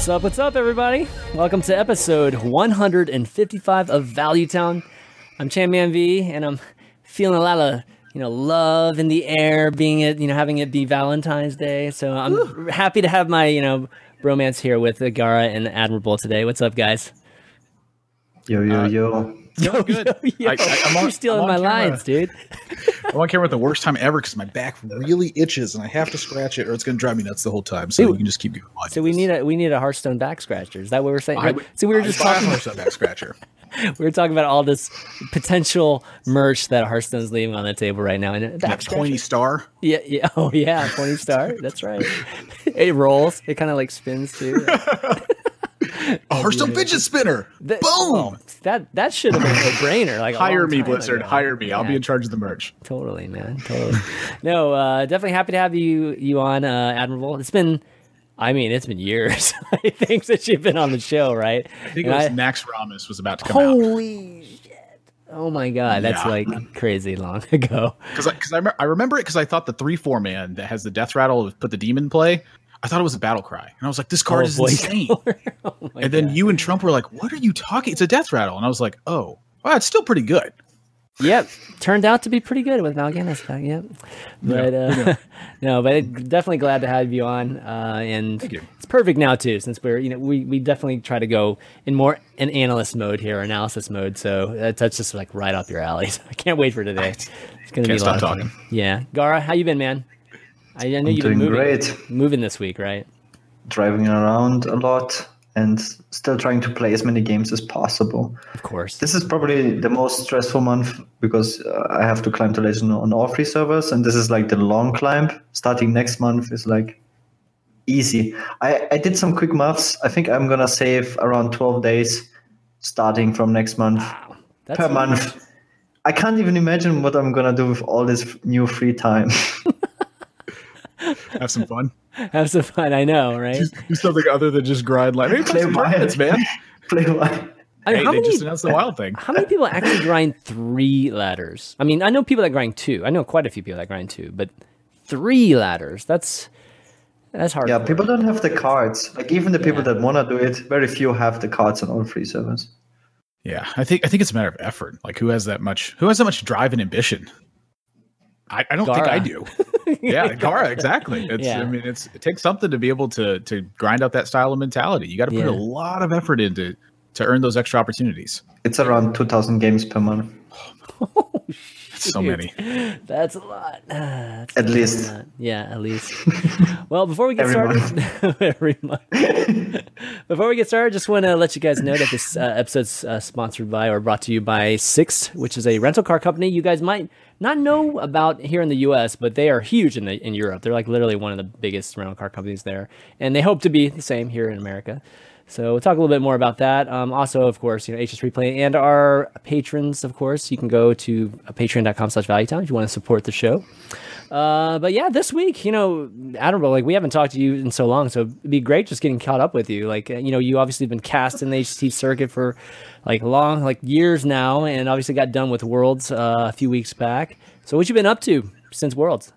What's up? What's up, everybody? Welcome to episode 155 of Valuetown. I'm ChanmanV, and I'm feeling a lot of you know love in the air, being it you know having it be Valentine's Day. So I'm Ooh. happy to have my you know bromance here with Gaara and Admirable today. What's up, guys? Yo yo uh, yo. Yo, good. Yo, yo. I, I, am You're stealing my camera. lines, dude. I'm on camera at the worst time ever because my back really itches and I have to scratch it, or it's going to drive me nuts the whole time. So dude, you can just keep going. So we need a we need a Hearthstone back scratcher. Is that what we're saying? I, so we were just talking about Hearthstone back scratcher. we were talking about all this potential merch that Hearthstone's leaving on the table right now, and that pointy star. Yeah, yeah, oh yeah, pointy star. That's right. it rolls. It kind of like spins too. A Hearthstone fidget spinner. The, Boom. Oh, that that should have been a brainer. Like hire me, Blizzard. Ago. Hire me. I'll be in charge of the merch. Totally, man. Totally. no, uh, definitely happy to have you you on, uh, Admirable. It's been. I mean, it's been years. I think since you've been on the show, right? I think and it was I, Naxxramas was about to come holy out. Holy shit! Oh my god, that's yeah. like crazy long ago. Because I, I, I, remember it because I thought the three four man that has the death rattle put the demon play I thought it was a battle cry, and I was like, "This card oh, is boy. insane." oh and then God. you and Trump were like, "What are you talking? It's a death rattle," and I was like, "Oh, well, it's still pretty good." Yep, turned out to be pretty good with Mal'Ganis back. Yep, but uh, yeah. no, but definitely glad to have you on, uh, and it's perfect now too, since we're you know we we definitely try to go in more an analyst mode here, analysis mode. So that's just like right up your alley. So I can't wait for today. It's gonna be a lot of talking. fun. Yeah, Gaara, how you been, man? I, I know you've been moving, great. moving this week, right? Driving around a lot and still trying to play as many games as possible. Of course. This is probably the most stressful month because uh, I have to climb to legend on all three servers, and this is like the long climb. Starting next month is like easy. I, I did some quick maths. I think I'm gonna save around 12 days starting from next month wow. per month. I can't even imagine what I'm gonna do with all this new free time. have some fun. have some fun. I know, right? Do, do something other than just grind like hey, play minutes, man. play one. I mean, hey, how they many, just announced the wild thing. How many people actually grind three ladders? I mean, I know people that grind two. I know quite a few people that grind two, but three ladders. That's that's hard. Yeah, people don't have the cards. Like even the people yeah. that wanna do it, very few have the cards on all three servers. Yeah, I think I think it's a matter of effort. Like who has that much who has that much drive and ambition? I, I don't Gaara. think I do. yeah, Gaara, exactly. It's yeah. I mean it's it takes something to be able to to grind out that style of mentality. You got to put yeah. a lot of effort into to earn those extra opportunities. It's around 2000 games per month. Oh, so many. That's a lot. That's at least. Lot. Yeah, at least. well, before we get every started, month. every month. before we get started, just want to let you guys know that this uh, episode's uh, sponsored by or brought to you by Sixt, which is a rental car company you guys might not know about here in the U.S., but they are huge in the, in Europe. They're like literally one of the biggest rental car companies there, and they hope to be the same here in America. So we'll talk a little bit more about that. Um, also, of course, you know, HS Replay and our patrons, of course, you can go to patreon.com slash valuetown if you want to support the show. Uh, but yeah, this week, you know, Admirable, like we haven't talked to you in so long, so it'd be great just getting caught up with you. Like, you know, you obviously been cast in the HCT circuit for like long, like years now, and obviously got done with Worlds uh, a few weeks back. So what you been up to since Worlds?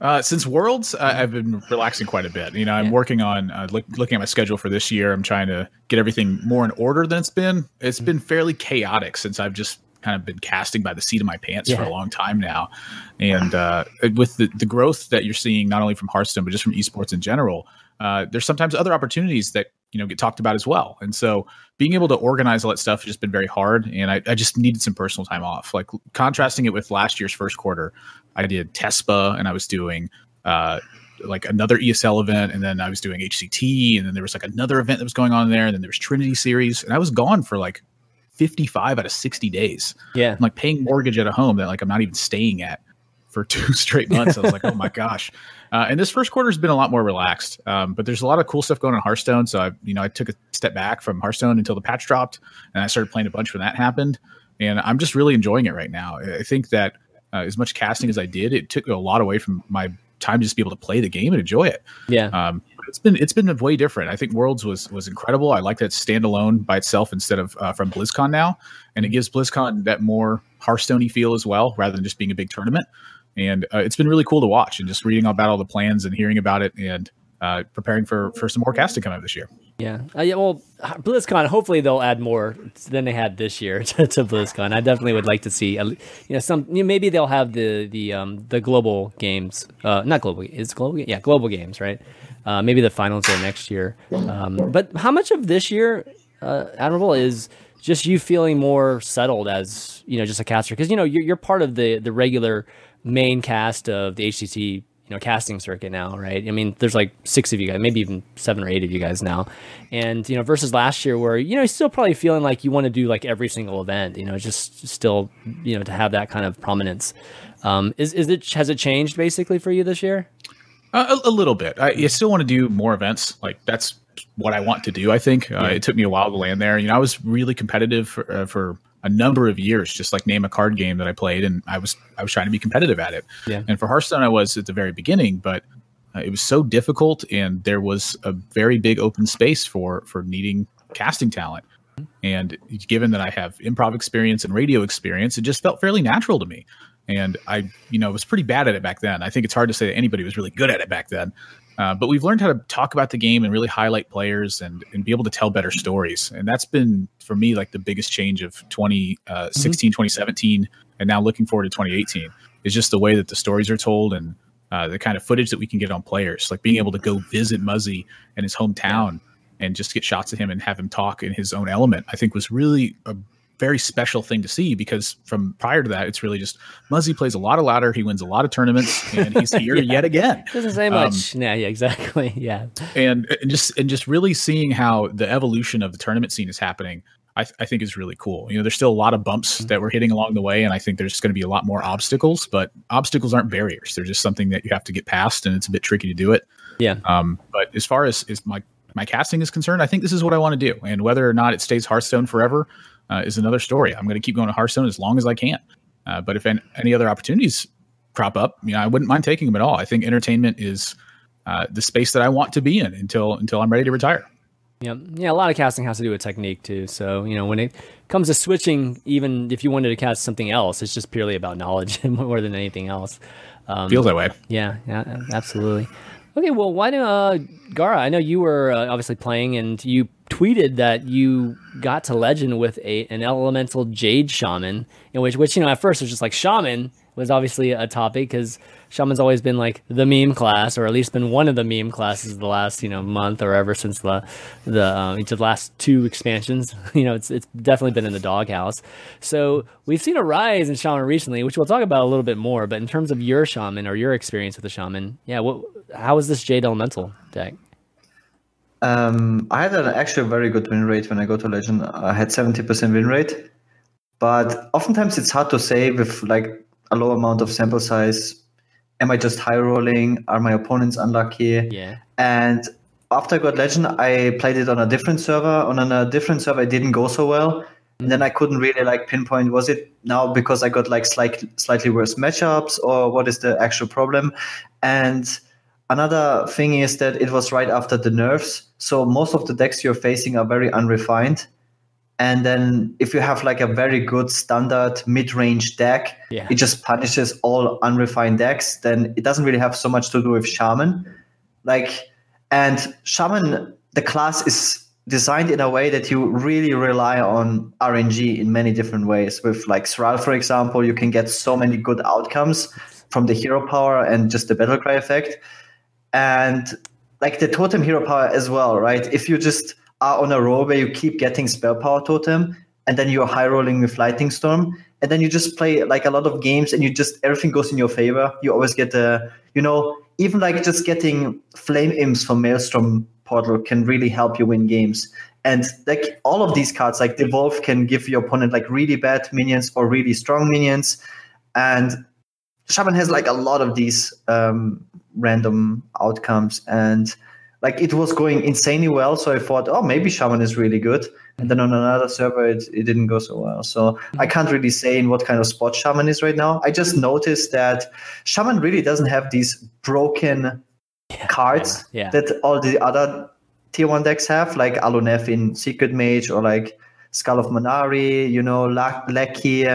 Uh, since Worlds, uh, I've been relaxing quite a bit. You know, I'm yeah. working on uh, look, looking at my schedule for this year. I'm trying to get everything more in order than it's been. It's mm-hmm. been fairly chaotic since I've just kind of been casting by the seat of my pants yeah. for a long time now. And uh, with the, the growth that you're seeing, not only from Hearthstone, but just from esports in general, uh, there's sometimes other opportunities that you know get talked about as well. And so being able to organize all that stuff has just been very hard. And I, I just needed some personal time off. Like contrasting it with last year's first quarter, I did TESPA and I was doing uh, like another ESL event, and then I was doing HCT, and then there was like another event that was going on there, and then there was Trinity Series, and I was gone for like 55 out of 60 days. Yeah, I'm like paying mortgage at a home that like I'm not even staying at for two straight months. I was like, oh my gosh. Uh, and this first quarter has been a lot more relaxed, um, but there's a lot of cool stuff going on in Hearthstone. So I, you know, I took a step back from Hearthstone until the patch dropped, and I started playing a bunch when that happened. And I'm just really enjoying it right now. I think that uh, as much casting as I did, it took a lot away from my time to just be able to play the game and enjoy it. Yeah. Um, it's been it's been way different. I think Worlds was was incredible. I like that standalone by itself instead of uh, from BlizzCon now, and it gives BlizzCon that more Hearthstoney feel as well, rather than just being a big tournament. And uh, it's been really cool to watch and just reading about all the plans and hearing about it and uh, preparing for for some more cast to come out this year. Yeah, uh, yeah. Well, BlizzCon. Hopefully, they'll add more than they had this year to, to BlizzCon. I definitely would like to see, you know, some. You know, maybe they'll have the the um the global games. Uh, not global. Is global? Yeah, global games, right? Uh, maybe the finals are next year. Um, but how much of this year, uh, Admirable, is just you feeling more settled as you know just a caster? Because you know you're, you're part of the the regular main cast of the HCC you know casting circuit now, right? I mean, there's like six of you guys, maybe even seven or eight of you guys now, and you know, versus last year where you know you're still probably feeling like you want to do like every single event, you know, just still you know to have that kind of prominence. Um, is is it has it changed basically for you this year? Uh, a, a, little bit. I, I still want to do more events. Like that's what I want to do. I think uh, yeah. it took me a while to land there. You know, I was really competitive for, uh, for a number of years, just like name a card game that I played, and I was I was trying to be competitive at it. Yeah. And for Hearthstone, I was at the very beginning, but uh, it was so difficult, and there was a very big open space for for needing casting talent. And given that I have improv experience and radio experience, it just felt fairly natural to me. And I, you know, was pretty bad at it back then. I think it's hard to say that anybody was really good at it back then. Uh, but we've learned how to talk about the game and really highlight players and, and be able to tell better stories. And that's been, for me, like the biggest change of 2016, uh, mm-hmm. 2017, and now looking forward to 2018 is just the way that the stories are told and uh, the kind of footage that we can get on players. Like being able to go visit Muzzy in his hometown and just get shots of him and have him talk in his own element, I think was really a very special thing to see because from prior to that, it's really just Muzzy plays a lot of ladder. He wins a lot of tournaments, and he's here yeah. yet again. Doesn't say much. Um, yeah, yeah, exactly. Yeah, and, and just and just really seeing how the evolution of the tournament scene is happening. I, th- I, think is really cool. You know, there's still a lot of bumps mm-hmm. that we're hitting along the way, and I think there's going to be a lot more obstacles. But obstacles aren't barriers; they're just something that you have to get past, and it's a bit tricky to do it. Yeah. Um. But as far as, as my my casting is concerned, I think this is what I want to do, and whether or not it stays Hearthstone forever, uh, is another story. I'm going to keep going to Hearthstone as long as I can. Uh, but if any, any, other opportunities crop up, you know, I wouldn't mind taking them at all. I think entertainment is uh, the space that I want to be in until until I'm ready to retire. Yeah, yeah. A lot of casting has to do with technique too. So you know, when it comes to switching, even if you wanted to cast something else, it's just purely about knowledge more than anything else. Um, Feels that way. Yeah, yeah, absolutely. Okay, well, why don't uh, Gaara? I know you were uh, obviously playing, and you tweeted that you got to legend with a an elemental jade shaman, in which which you know at first it was just like shaman was obviously a topic because shaman's always been like the meme class, or at least been one of the meme classes the last you know month or ever since the the um, each of the last two expansions. You know, it's it's definitely been in the doghouse. So we've seen a rise in shaman recently, which we'll talk about a little bit more. But in terms of your shaman or your experience with the shaman, yeah, what how is this jade elemental deck? Um, I had an actually very good win rate when I got to Legend. I had 70% win rate, but oftentimes it's hard to say with like a low amount of sample size. Am I just high rolling? Are my opponents unlucky? Yeah. And after I got Legend, I played it on a different server. On a different server, it didn't go so well. And then I couldn't really like pinpoint was it now because I got like slightly slightly worse matchups or what is the actual problem? And Another thing is that it was right after the nerfs. So most of the decks you're facing are very unrefined. And then if you have like a very good standard mid-range deck, yeah. it just punishes all unrefined decks. Then it doesn't really have so much to do with Shaman. Like, and Shaman, the class is designed in a way that you really rely on RNG in many different ways. With like Thrall, for example, you can get so many good outcomes from the hero power and just the battle cry effect and like the totem hero power as well, right? If you just are on a roll where you keep getting spell power totem, and then you're high rolling with lightning storm, and then you just play like a lot of games, and you just everything goes in your favor. You always get the, you know, even like just getting flame imps from Maelstrom Portal can really help you win games. And like all of these cards, like Devolve can give your opponent like really bad minions or really strong minions. And Shaman has like a lot of these um, random outcomes and like it was going insanely well. So I thought, oh, maybe Shaman is really good. And then on another server, it, it didn't go so well. So I can't really say in what kind of spot Shaman is right now. I just noticed that Shaman really doesn't have these broken yeah, cards yeah, yeah. that all the other tier one decks have, like Aluneth in Secret Mage or like Skull of Man'ari, you know, Lack- Lackey.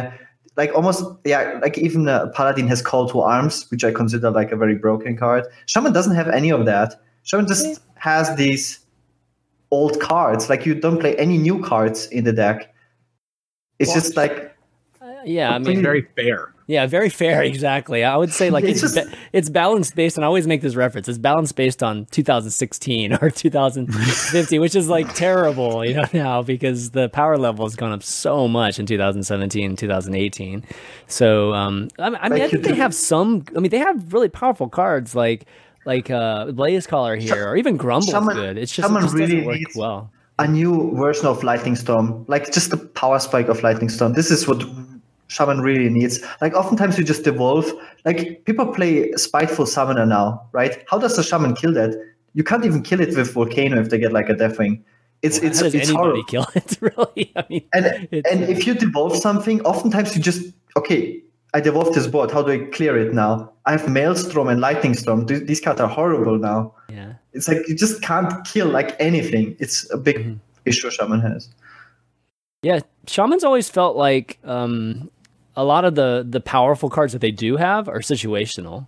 Like almost, yeah, like even uh, Paladin has Call to Arms, which I consider like a very broken card. Shaman doesn't have any of that. Shaman just has these old cards. Like you don't play any new cards in the deck. It's well, just like uh, yeah, I mean very fair. Yeah, very fair. Exactly. I would say like it's it's, just, ba- it's balanced based and I always make this reference. It's balanced based on 2016 or 2015, which is like terrible, you know, now because the power level has gone up so much in 2017, 2018. So um, I, I mean, I think they have some. I mean, they have really powerful cards like like uh Blaze Caller here, or even Grumble's someone, good. It's just, it just really doesn't work well. A new version of Lightning Storm, like just the power spike of Lightning Storm. This is what Shaman really needs. Like oftentimes you just devolve. Like people play Spiteful Summoner now, right? How does the Shaman kill that? You can't even kill it with Volcano if they get like a Deathwing. It's well, it's how does it's anybody horrible. kill it really? I mean, and and if you devolve something, oftentimes you just okay. I devolved this board. How do I clear it now? I have Maelstrom and Lightning Storm. These cards are horrible now. Yeah. It's like you just can't kill like anything. It's a big mm-hmm. issue Shaman has. Yeah, Shaman's always felt like um, a lot of the the powerful cards that they do have are situational.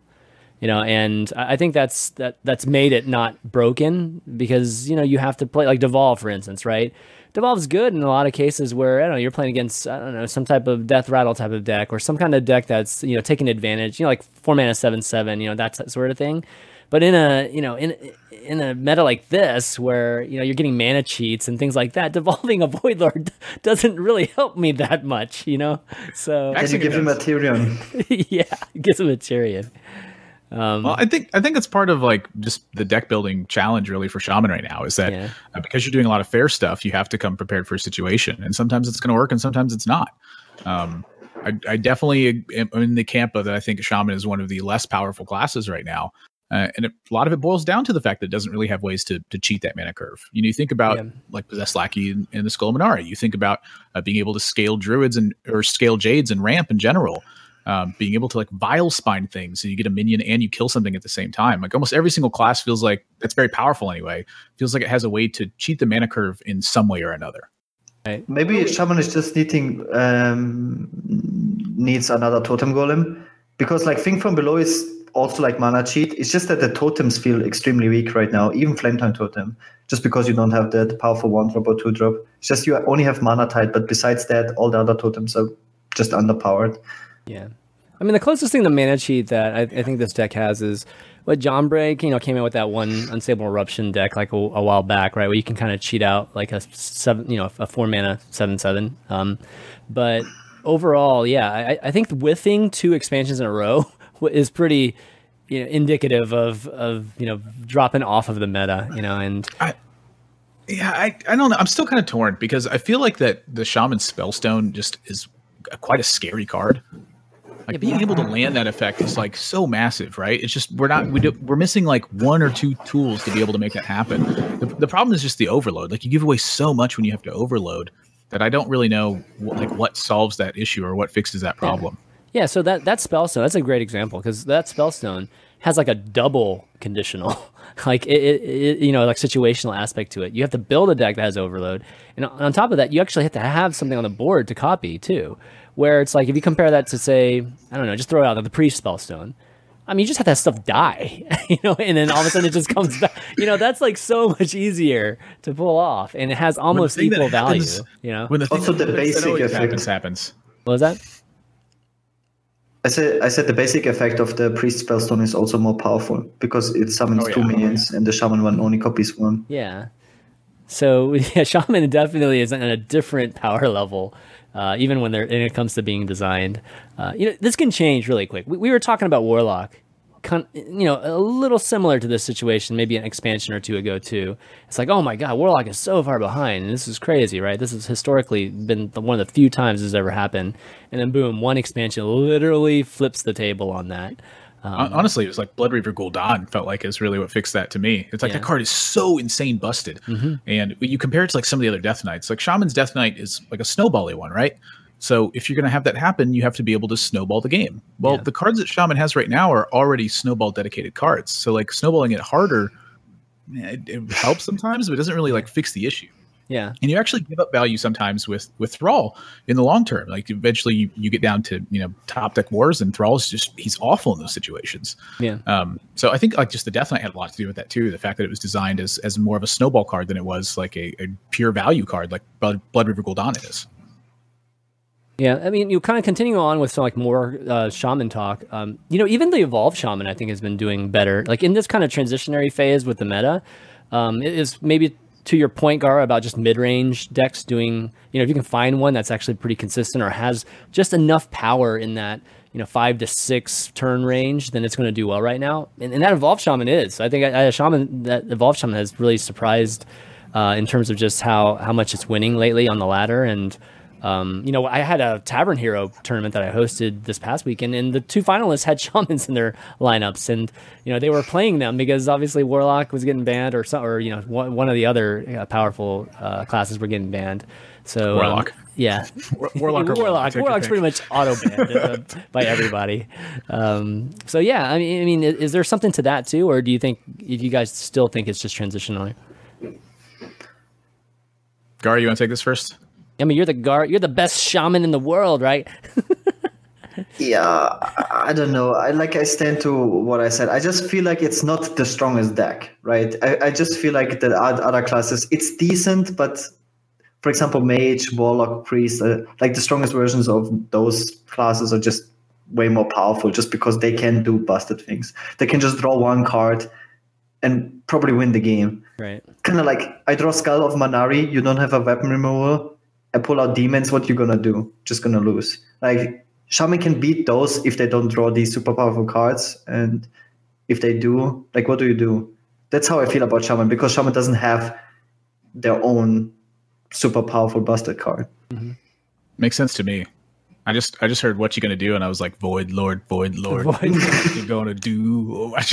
You know, and I think that's that that's made it not broken because you know you have to play like Devolve, for instance, right? Devolve's good in a lot of cases where I don't know you're playing against I don't know some type of death rattle type of deck or some kind of deck that's you know taking advantage, you know, like four mana seven seven, you know that sort of thing. But in a you know in in a meta like this where you know you're getting mana cheats and things like that, devolving a Void Lord doesn't really help me that much, you know. So can you give him a Tirion? yeah, gives him a Tirion. Um, well, I think I think it's part of like just the deck building challenge really for Shaman right now is that yeah. uh, because you're doing a lot of fair stuff, you have to come prepared for a situation, and sometimes it's going to work and sometimes it's not. Um, I, I, definitely am in the camp of that. I think Shaman is one of the less powerful classes right now, uh, and it, a lot of it boils down to the fact that it doesn't really have ways to to cheat that mana curve. You know, you think about yeah. like possess lackey in, in the Skull Man'ari. You think about uh, being able to scale druids and or scale jades and ramp in general um, being able to like vile spine things so you get a minion and you kill something at the same time. Like almost every single class feels like that's very powerful anyway. Feels like it has a way to cheat the mana curve in some way or another. Right. Maybe Shaman is just needing um, needs another totem golem because like Thing from Below is also like mana cheat. It's just that the totems feel extremely weak right now, even Flametongue Totem, just because you don't have that powerful one drop or two drop. It's just you only have mana tide, but besides that, all the other totems are just underpowered. Yeah. I mean, the closest thing to mana cheat that I, I think this deck has is what John Break, you know, came out with that one unstable eruption deck like a, a while back, right? Where you can kind of cheat out like a seven, you know, a four mana seven seven. Um, but overall, yeah, I, I think whiffing two expansions in a row is pretty, you know, indicative of of you know dropping off of the meta, you know, and. I- yeah, I, I don't know. I'm still kind of torn because I feel like that the Shaman Spellstone just is quite a scary card. Like yeah, being able to land that effect is like so massive, right? It's just we're not we do, we're missing like one or two tools to be able to make that happen. The, the problem is just the overload. Like you give away so much when you have to overload that I don't really know what, like what solves that issue or what fixes that problem. Yeah, yeah so that that spellstone that's a great example because that spellstone has like a double conditional, like it, it, it, you know like situational aspect to it. You have to build a deck that has overload, and on top of that, you actually have to have something on the board to copy too where it's like if you compare that to say I don't know, just throw out the priest spellstone. I mean, you just have that stuff die, you know, and then all of a sudden it just comes back. You know, that's like so much easier to pull off, and it has almost equal happens, value. You know, when the also the basic effect happens, happens. What was that? I said I said the basic effect of the priest spellstone is also more powerful because it summons oh, yeah. two minions, and the shaman one only copies one. Yeah. So yeah, shaman definitely is on a different power level uh, even when, they're when it comes to being designed. Uh, you know, this can change really quick. We, we, were talking about Warlock a you know, a little similar to this situation, maybe an expansion or two ago too. It's like, oh my god, Warlock is so far behind, and this is crazy, right? This has historically been one of the few times this has ever happened, and then boom, one expansion literally flips the table on that. Um, Honestly, it was like Blood Reaver Gul'dan felt like is really what fixed that to me. It's like yeah. that card is so insane busted, mm-hmm. and you compare it to like some of the other Death Knights. Like Shaman's Death Knight is like a snowbally one, right? So if you're going to have that happen, you have to be able to snowball the game. Well, yeah. the cards that Shaman has right now are already snowball dedicated cards. So like snowballing it harder, it, it helps sometimes, but it doesn't really like fix the issue. Yeah. And you actually give up value sometimes with with Thrall in the long term. Like eventually you, you get down to, you know, top deck wars and Thrall Thrall's just he's awful in those situations. Yeah. Um so I think like just the Death Knight had a lot to do with that too. The fact that it was designed as as more of a snowball card than it was like a, a pure value card like Blood, Blood Reaver Gul'dan is. Yeah, I mean, you kind of continue on with some like more uh, shaman talk. Um, you know, even the evolved shaman, I think, has been doing better. Like in this kind of transitionary phase with the meta, um, it is maybe to your point, Gaara, about just mid-range decks doing. You know, if you can find one that's actually pretty consistent or has just enough power in that you know five to six turn range, then it's going to do well right now. And, and that evolved shaman is. I think a shaman that evolved shaman has really surprised uh, in terms of just how how much it's winning lately on the ladder and. Um, you know, I had a Tavern Hero tournament that I hosted this past weekend, and the two finalists had shamans in their lineups, and you know they were playing them because obviously Warlock was getting banned, or some, or you know one, one of the other uh, powerful uh, classes were getting banned. So um, Warlock, um, yeah, Warlock, Warlock, Warlock's pretty much auto banned uh, by everybody. Um, so yeah, I mean, I mean, is, is there something to that too, or do you think if you guys still think it's just transitional? Gar, you want to take this first? I mean, you're the guard. You're the best shaman in the world, right? yeah, I don't know. I like I stand to what I said. I just feel like it's not the strongest deck, right? I, I just feel like the other classes, it's decent, but for example, mage, warlock, priest, uh, like the strongest versions of those classes are just way more powerful, just because they can do busted things. They can just draw one card and probably win the game. Right. Kind of like I draw Skull of Man'ari. You don't have a weapon removal I pull out demons, what you gonna do? Just gonna lose. Like Shaman can beat those if they don't draw these super powerful cards, and if they do, like what do you do? That's how I feel about Shaman because Shaman doesn't have their own super powerful busted card. Mm-hmm. Makes sense to me. I just I just heard what you're gonna do, and I was like, "Void Lord, Void Lord, Void. you're gonna do." well, That's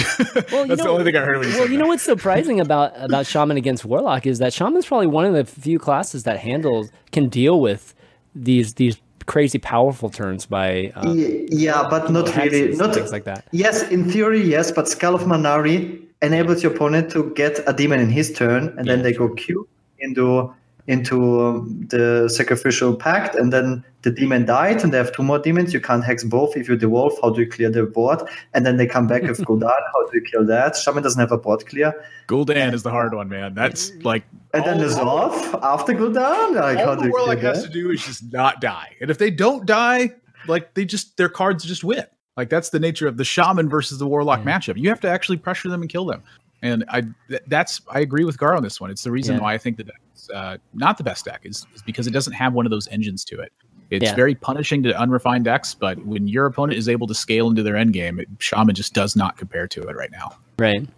know, the only thing I heard. well, you know what's surprising about about Shaman against Warlock is that Shaman's probably one of the few classes that handles can deal with these these crazy powerful turns by uh, yeah, but not really, not things like that. Yes, in theory, yes, but Skull of Man'ari enables your opponent to get a demon in his turn, and yeah. then they go Q into into um, the sacrificial pact and then the demon died and they have two more demons. You can't hex both. If you devolve how do you clear the board? And then they come back with Gul'dan. How do you kill that? Shaman doesn't have a board clear. Gul'dan is the hard one man. That's like and then there's off after Gul'dan? Like all how the warlock has to do is just not die. And if they don't die like they just their cards just win. Like that's the nature of the shaman versus the warlock yeah. matchup. You have to actually pressure them and kill them and I that's I agree with Gar on this one. It's the reason yeah. why I think that it's uh, not the best deck is, is because it doesn't have one of those engines to it. It's yeah. very punishing to unrefined decks, but when your opponent is able to scale into their end game, it, Shaman just does not compare to it right now. Right.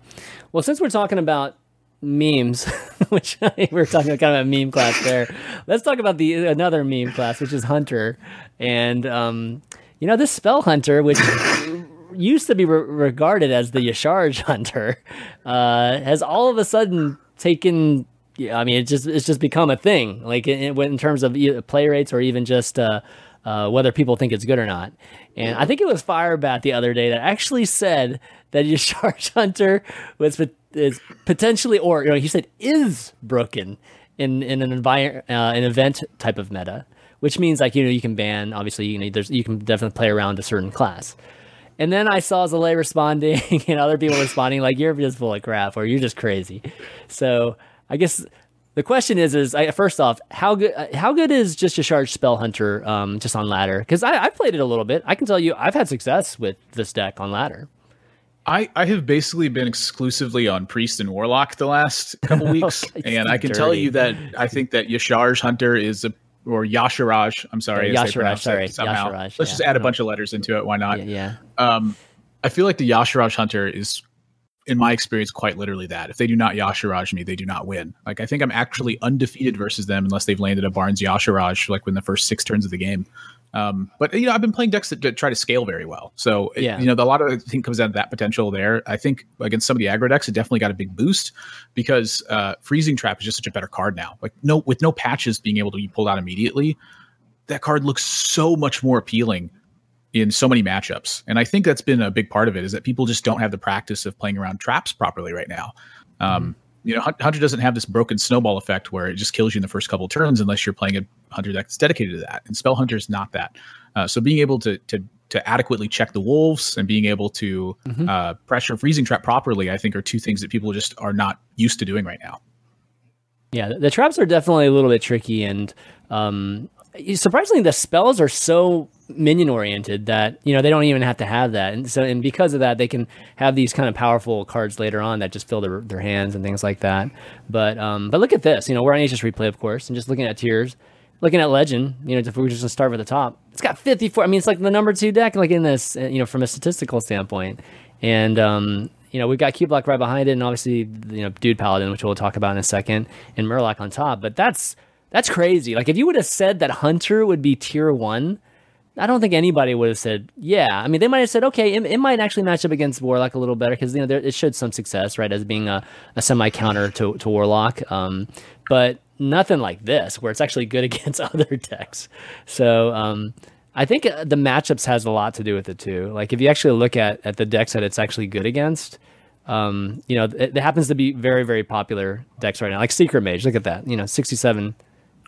Well, since we're talking about memes, which we are talking about kind of a meme class there, let's talk about the another meme class, which is Hunter, and um, you know this spell Hunter, which used to be re- regarded as the Y'Shaarj hunter, uh, has all of a sudden taken. I mean, it's just it's just become a thing. Like in, in terms of play rates, or even just uh, uh, whether people think it's good or not. And I think it was Firebat the other day that actually said that Y'Shaarj hunter was is potentially, or you know, he said is broken in in an environment, uh, an event type of meta which means like you know you can ban obviously you know there's you can definitely play around a certain class and then I saw Zalae responding and other people responding like you're just full of crap or you're just crazy. So I guess the question is, is I, first off, how good how good is just Y'Shaarj Spell Hunter um, just on ladder? Because I played it a little bit. I can tell you, I've had success with this deck on ladder. I, I have basically been exclusively on Priest and Warlock the last couple weeks, okay, and I can dirty. tell you that I think that Y'Shaarj Hunter is a or Y'Shaarj. I'm sorry, yeah, Y'Shaarj. Sorry, somehow. Y'Shaarj, Let's yeah. just add a bunch of letters into it. Why not? Yeah. yeah. Um, I feel like the Y'Shaarj Hunter is, in my experience, quite literally that. If they do not Y'Shaarj me, they do not win. Like I think I'm actually undefeated versus them unless they've landed a Barnes Y'Shaarj like in the first six turns of the game. Um, but you know, I've been playing decks that, that try to scale very well. So it- Yeah. you know, a lot of I think comes out of that potential there. I think against some of the aggro decks, it definitely got a big boost because uh, freezing trap is just such a better card now. Like no, with no patches being able to be pulled out immediately, that card looks so much more appealing in so many matchups. And I think that's been a big part of it is that people just don't have the practice of playing around traps properly right now. Um, You know, Hunter doesn't have this broken snowball effect where it just kills you in the first couple turns unless you're playing a Hunter deck that's dedicated to that. And Spell Hunter is not that. Uh, so being able to to to adequately check the wolves and being able to Mhm. uh, pressure freezing trap properly, I think are two things that people just are not used to doing right now. Yeah, the, the traps are definitely a little bit tricky, and um, surprisingly, the spells are so minion oriented that you know they don't even have to have that, and so and because of that, they can have these kind of powerful cards later on that just fill their, their hands and things like that. But um, but look at this, you know, we're on HS Replay, of course, and just looking at tiers. Looking at Legend, you know, if we just gonna start with the top, it's got 54. I mean, it's like the number two deck, like in this, uh, you know, from a statistical standpoint. And, um, you know, we've got Cubelock right behind it, and obviously, you know, Dude Paladin, which we'll talk about in a second, and Murloc on top. But that's that's crazy. Like, if you would have said that Hunter would be tier one, I don't think anybody would have said, yeah. I mean, they might have said, okay, it, it might actually match up against Warlock a little better because, you know, there, it showed some success, right, as being a, a semi counter to, to Warlock. Um, but nothing like this, where it's actually good against other decks. So, um, I think uh, the matchups has a lot to do with it too. Like if you actually look at, at the decks that it's actually good against, um, you know, it, it happens to be very, very popular decks right now. Like Secret Mage, look at that. You know, sixty-seven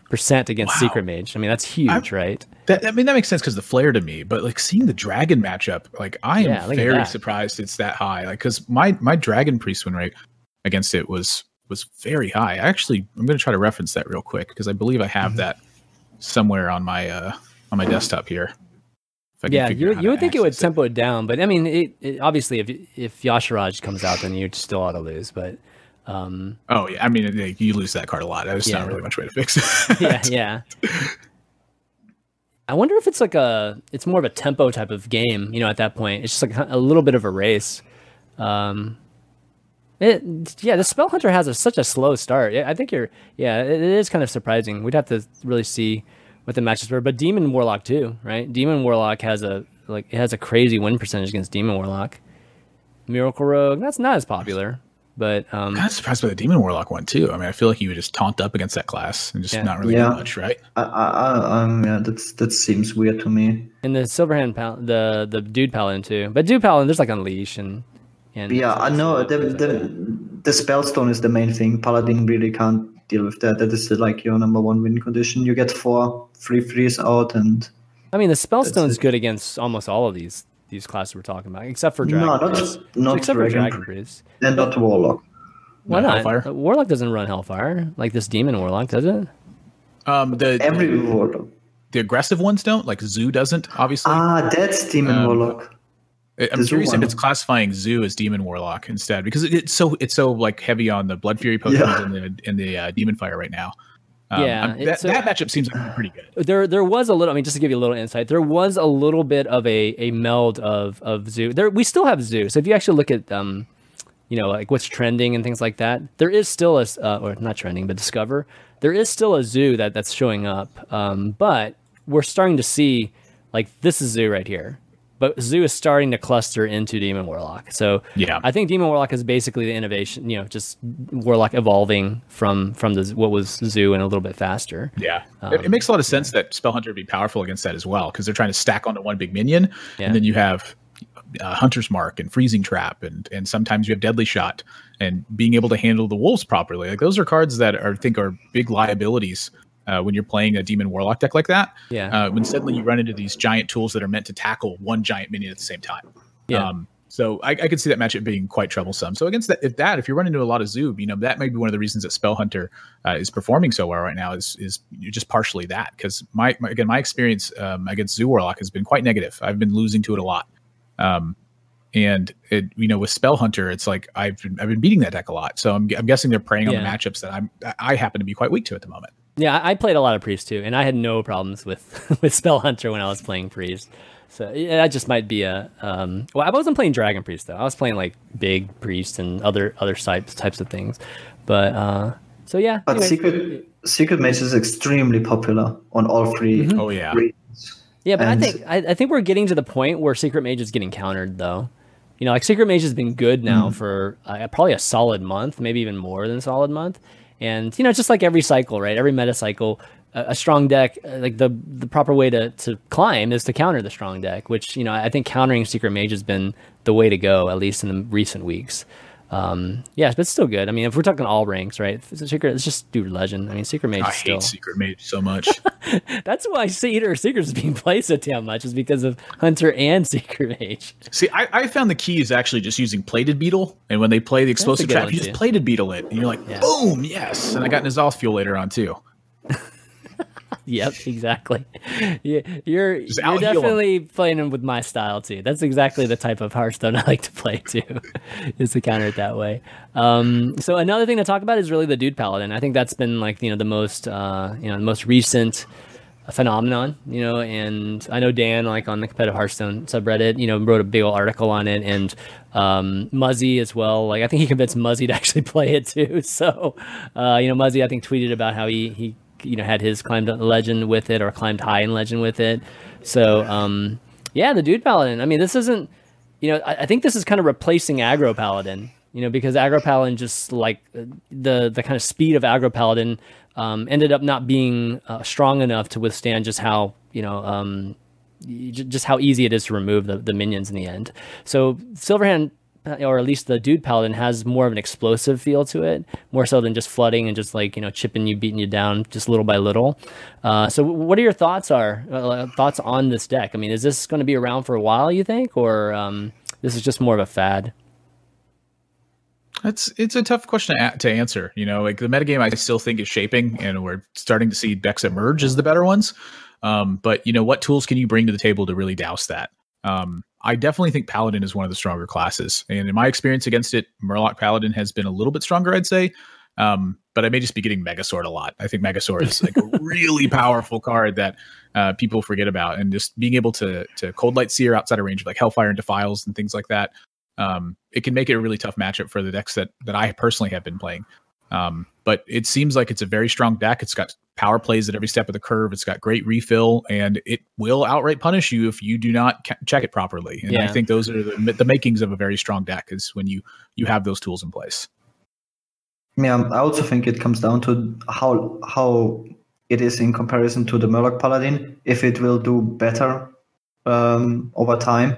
percent against Wow. Secret Mage. I mean, that's huge, right? That, I mean, that makes sense because the flare to me, but like seeing the dragon matchup, like I am Yeah, very surprised it's that high. Like, because my my dragon priest win rate against it was was very high. I actually, I'm going to try to reference that real quick because I believe I Mm-hmm. have that somewhere on my uh on my desktop here. If I can Yeah, you, you would think it would access tempo it down, but I mean, it, it, obviously, if if Y'Shaarj comes out, then you still ought to lose. But um, Oh yeah, I mean, you lose that card a lot. There's Yeah. not really much way to fix it. yeah, yeah. I wonder if it's like a, it's more of a tempo type of game. You know, at that point, it's just like a little bit of a race. Um, it, yeah, the Spell Hunter has a, such a slow start. I think you're, yeah, it, it is kind of surprising. We'd have to really see what the matches were, but Demon Warlock too, right? Demon Warlock has a like it has a crazy win percentage against Demon Warlock. Miracle Rogue, that's not as popular, but um, kind of surprised by the demon warlock one too. I mean, I feel like you would just taunt up against that class and just Yeah. not really Yeah. do much, right? I, I, I, um, yeah, that's that seems weird to me. And the Silverhand Pal- the the Dude Paladin too. But Dude Paladin, there's like Unleash and and Yeah, I know the the the spellstone is the main thing. Paladin really can't deal with that. That is like your number one win condition. You get four free freeze out, and I mean the Spellstone's it. good against almost all of these these classes we're talking about, except for Dragon. no, not Priest. not except dragon, for Dragon Priest. and not warlock. Why not? Hellfire? Warlock doesn't run Hellfire like this Demon Warlock, does it? Um, the Every warlock. the aggressive ones don't. Like Zoo doesn't, obviously. Ah, that's demon Um, warlock. I- I'm the Zoo curious if it's classifying Zoo as Demon Warlock instead because it, it's so it's so like heavy on the Blood Fury potions Yeah. and the and the uh, Demon Fire right now. Um, Yeah, that, a- that matchup seems like pretty good. There, there was a little. I mean, just to give you a little insight, there was a little bit of a, a meld of of zoo. There, we still have zoo. So if you actually look at, um, you know, like what's trending and things like that, there is still a uh, or not trending, but discover. There is still a zoo that that's showing up. Um, but we're starting to see, like this is zoo right here. But zoo is starting to cluster into demon warlock. So Yeah. I think demon warlock is basically the innovation. You know, just warlock evolving from from the what was zoo and a little bit faster. Yeah, it, it makes a lot of sense that Spell Hunter would be powerful against that as well because they're trying to stack onto one big minion, Yeah. and then you have uh, Hunter's Mark and Freezing Trap, and and sometimes you have Deadly Shot, and being able to handle the wolves properly. Like those are cards that are, I think are big liabilities uh, when you're playing a Demon Warlock deck like that. Yeah. Uh, when suddenly you run into these giant tools that are meant to tackle one giant minion at the same time. Yeah. Um, so I, I could see that matchup being quite troublesome. So against that, if that, if you're running into a lot of Zoob, you know that may be one of the reasons that Spell Hunter uh, is performing so well right now. Is is just partially that because my, my again my experience um, against Zoo Warlock has been quite negative. I've been losing to it a lot. Um, and it, you know, with Spell Hunter, it's like I've been, I've been beating that deck a lot. So I'm, I'm guessing they're preying on the matchups that I'm I happen to be quite weak to at the moment. Yeah, I I played a lot of priest too, and I had no problems with with spell hunter when I was playing priest. So yeah, that just might be a. Um, well, I wasn't playing Dragon Priest though. I was playing like Big Priest and other other types types of things. But uh, so yeah. But secret secret mage is extremely popular on all 3 mm-hmm. Oh yeah. Regions. Yeah, but and I think I, I, think we're getting to the point where secret mage is getting countered though. You know, like secret mage has been good now mm. for uh, probably a solid month, maybe even more than a solid month. And you know, just like every cycle, right? Every meta cycle, a, a strong deck, uh, like the the proper way to to climb is to counter the strong deck. Which you know, I think countering secret mage has been the way to go, at least in the recent weeks. Um, yeah, but it's still good. I mean, if we're talking all ranks, right? It's secret. Let's just do legend. I mean, secret mage. I still... hate secret mage so much. That's why Eater Secrets is being played so damn much is because of Hunter and secret mage. See, I, I found the key is actually just using plated beetle, and when they play the explosive trap, you just plated beetle it, and you're like, yeah. boom, yes. And I got N'Zoth fuel later on too. Yep, exactly. Yeah, you're you're definitely playing with my style too. That's exactly the type of Hearthstone I like to play too, is to counter it that way. Um, so another thing to talk about is really the Dude Paladin. I think that's been like you know the most uh, you know the most recent phenomenon, you know, and I know Dan, like on the competitive Hearthstone subreddit, you know, wrote a big old article on it, and um, Muzzy as well. Like I think he convinced Muzzy to actually play it too. So, uh, you know, Muzzy I think tweeted about how he he you know had his climbed legend with it or climbed high in legend with it. So um, yeah, the dude paladin. I mean, this isn't. You know, I, I think this is kind of replacing aggro paladin. You know, because aggro paladin just like the the kind of speed of aggro paladin um, ended up not being uh, strong enough to withstand just how you know um, just how easy it is to remove the, the minions in the end. So Silverhand or at least the dude paladin has more of an explosive feel to it, more so than just flooding and just like you know chipping you, beating you down just little by little. Uh, so, what are your thoughts? Are uh, thoughts on this deck? I mean, is this going to be around for a while? You think, or um, this is just more of a fad? It's it's a tough question to, to answer. You know, like the metagame, I still think is shaping, and we're starting to see decks emerge as the better ones. Um, but you know, what tools can you bring to the table to really douse that? Um, I definitely think Paladin is one of the stronger classes. And in my experience against it, Murloc Paladin has been a little bit stronger, I'd say. Um, but I may just be getting Megasaur a lot. I think Megasaur is like a really powerful card that uh, people forget about. And just being able to to Cold Light Seer outside of range of like Hellfire and Defiles and things like that, um, it can make it a really tough matchup for the decks that that I personally have been playing. Um, but it seems like it's a very strong deck. It's got power plays at every step of the curve. It's got great refill, and it will outright punish you if you do not ca- check it properly. And yeah. I think those are the, the makings of a very strong deck is when you you have those tools in place. Yeah, I also think it comes down to how how it is in comparison to the Murloc Paladin. If it will do better um, over time,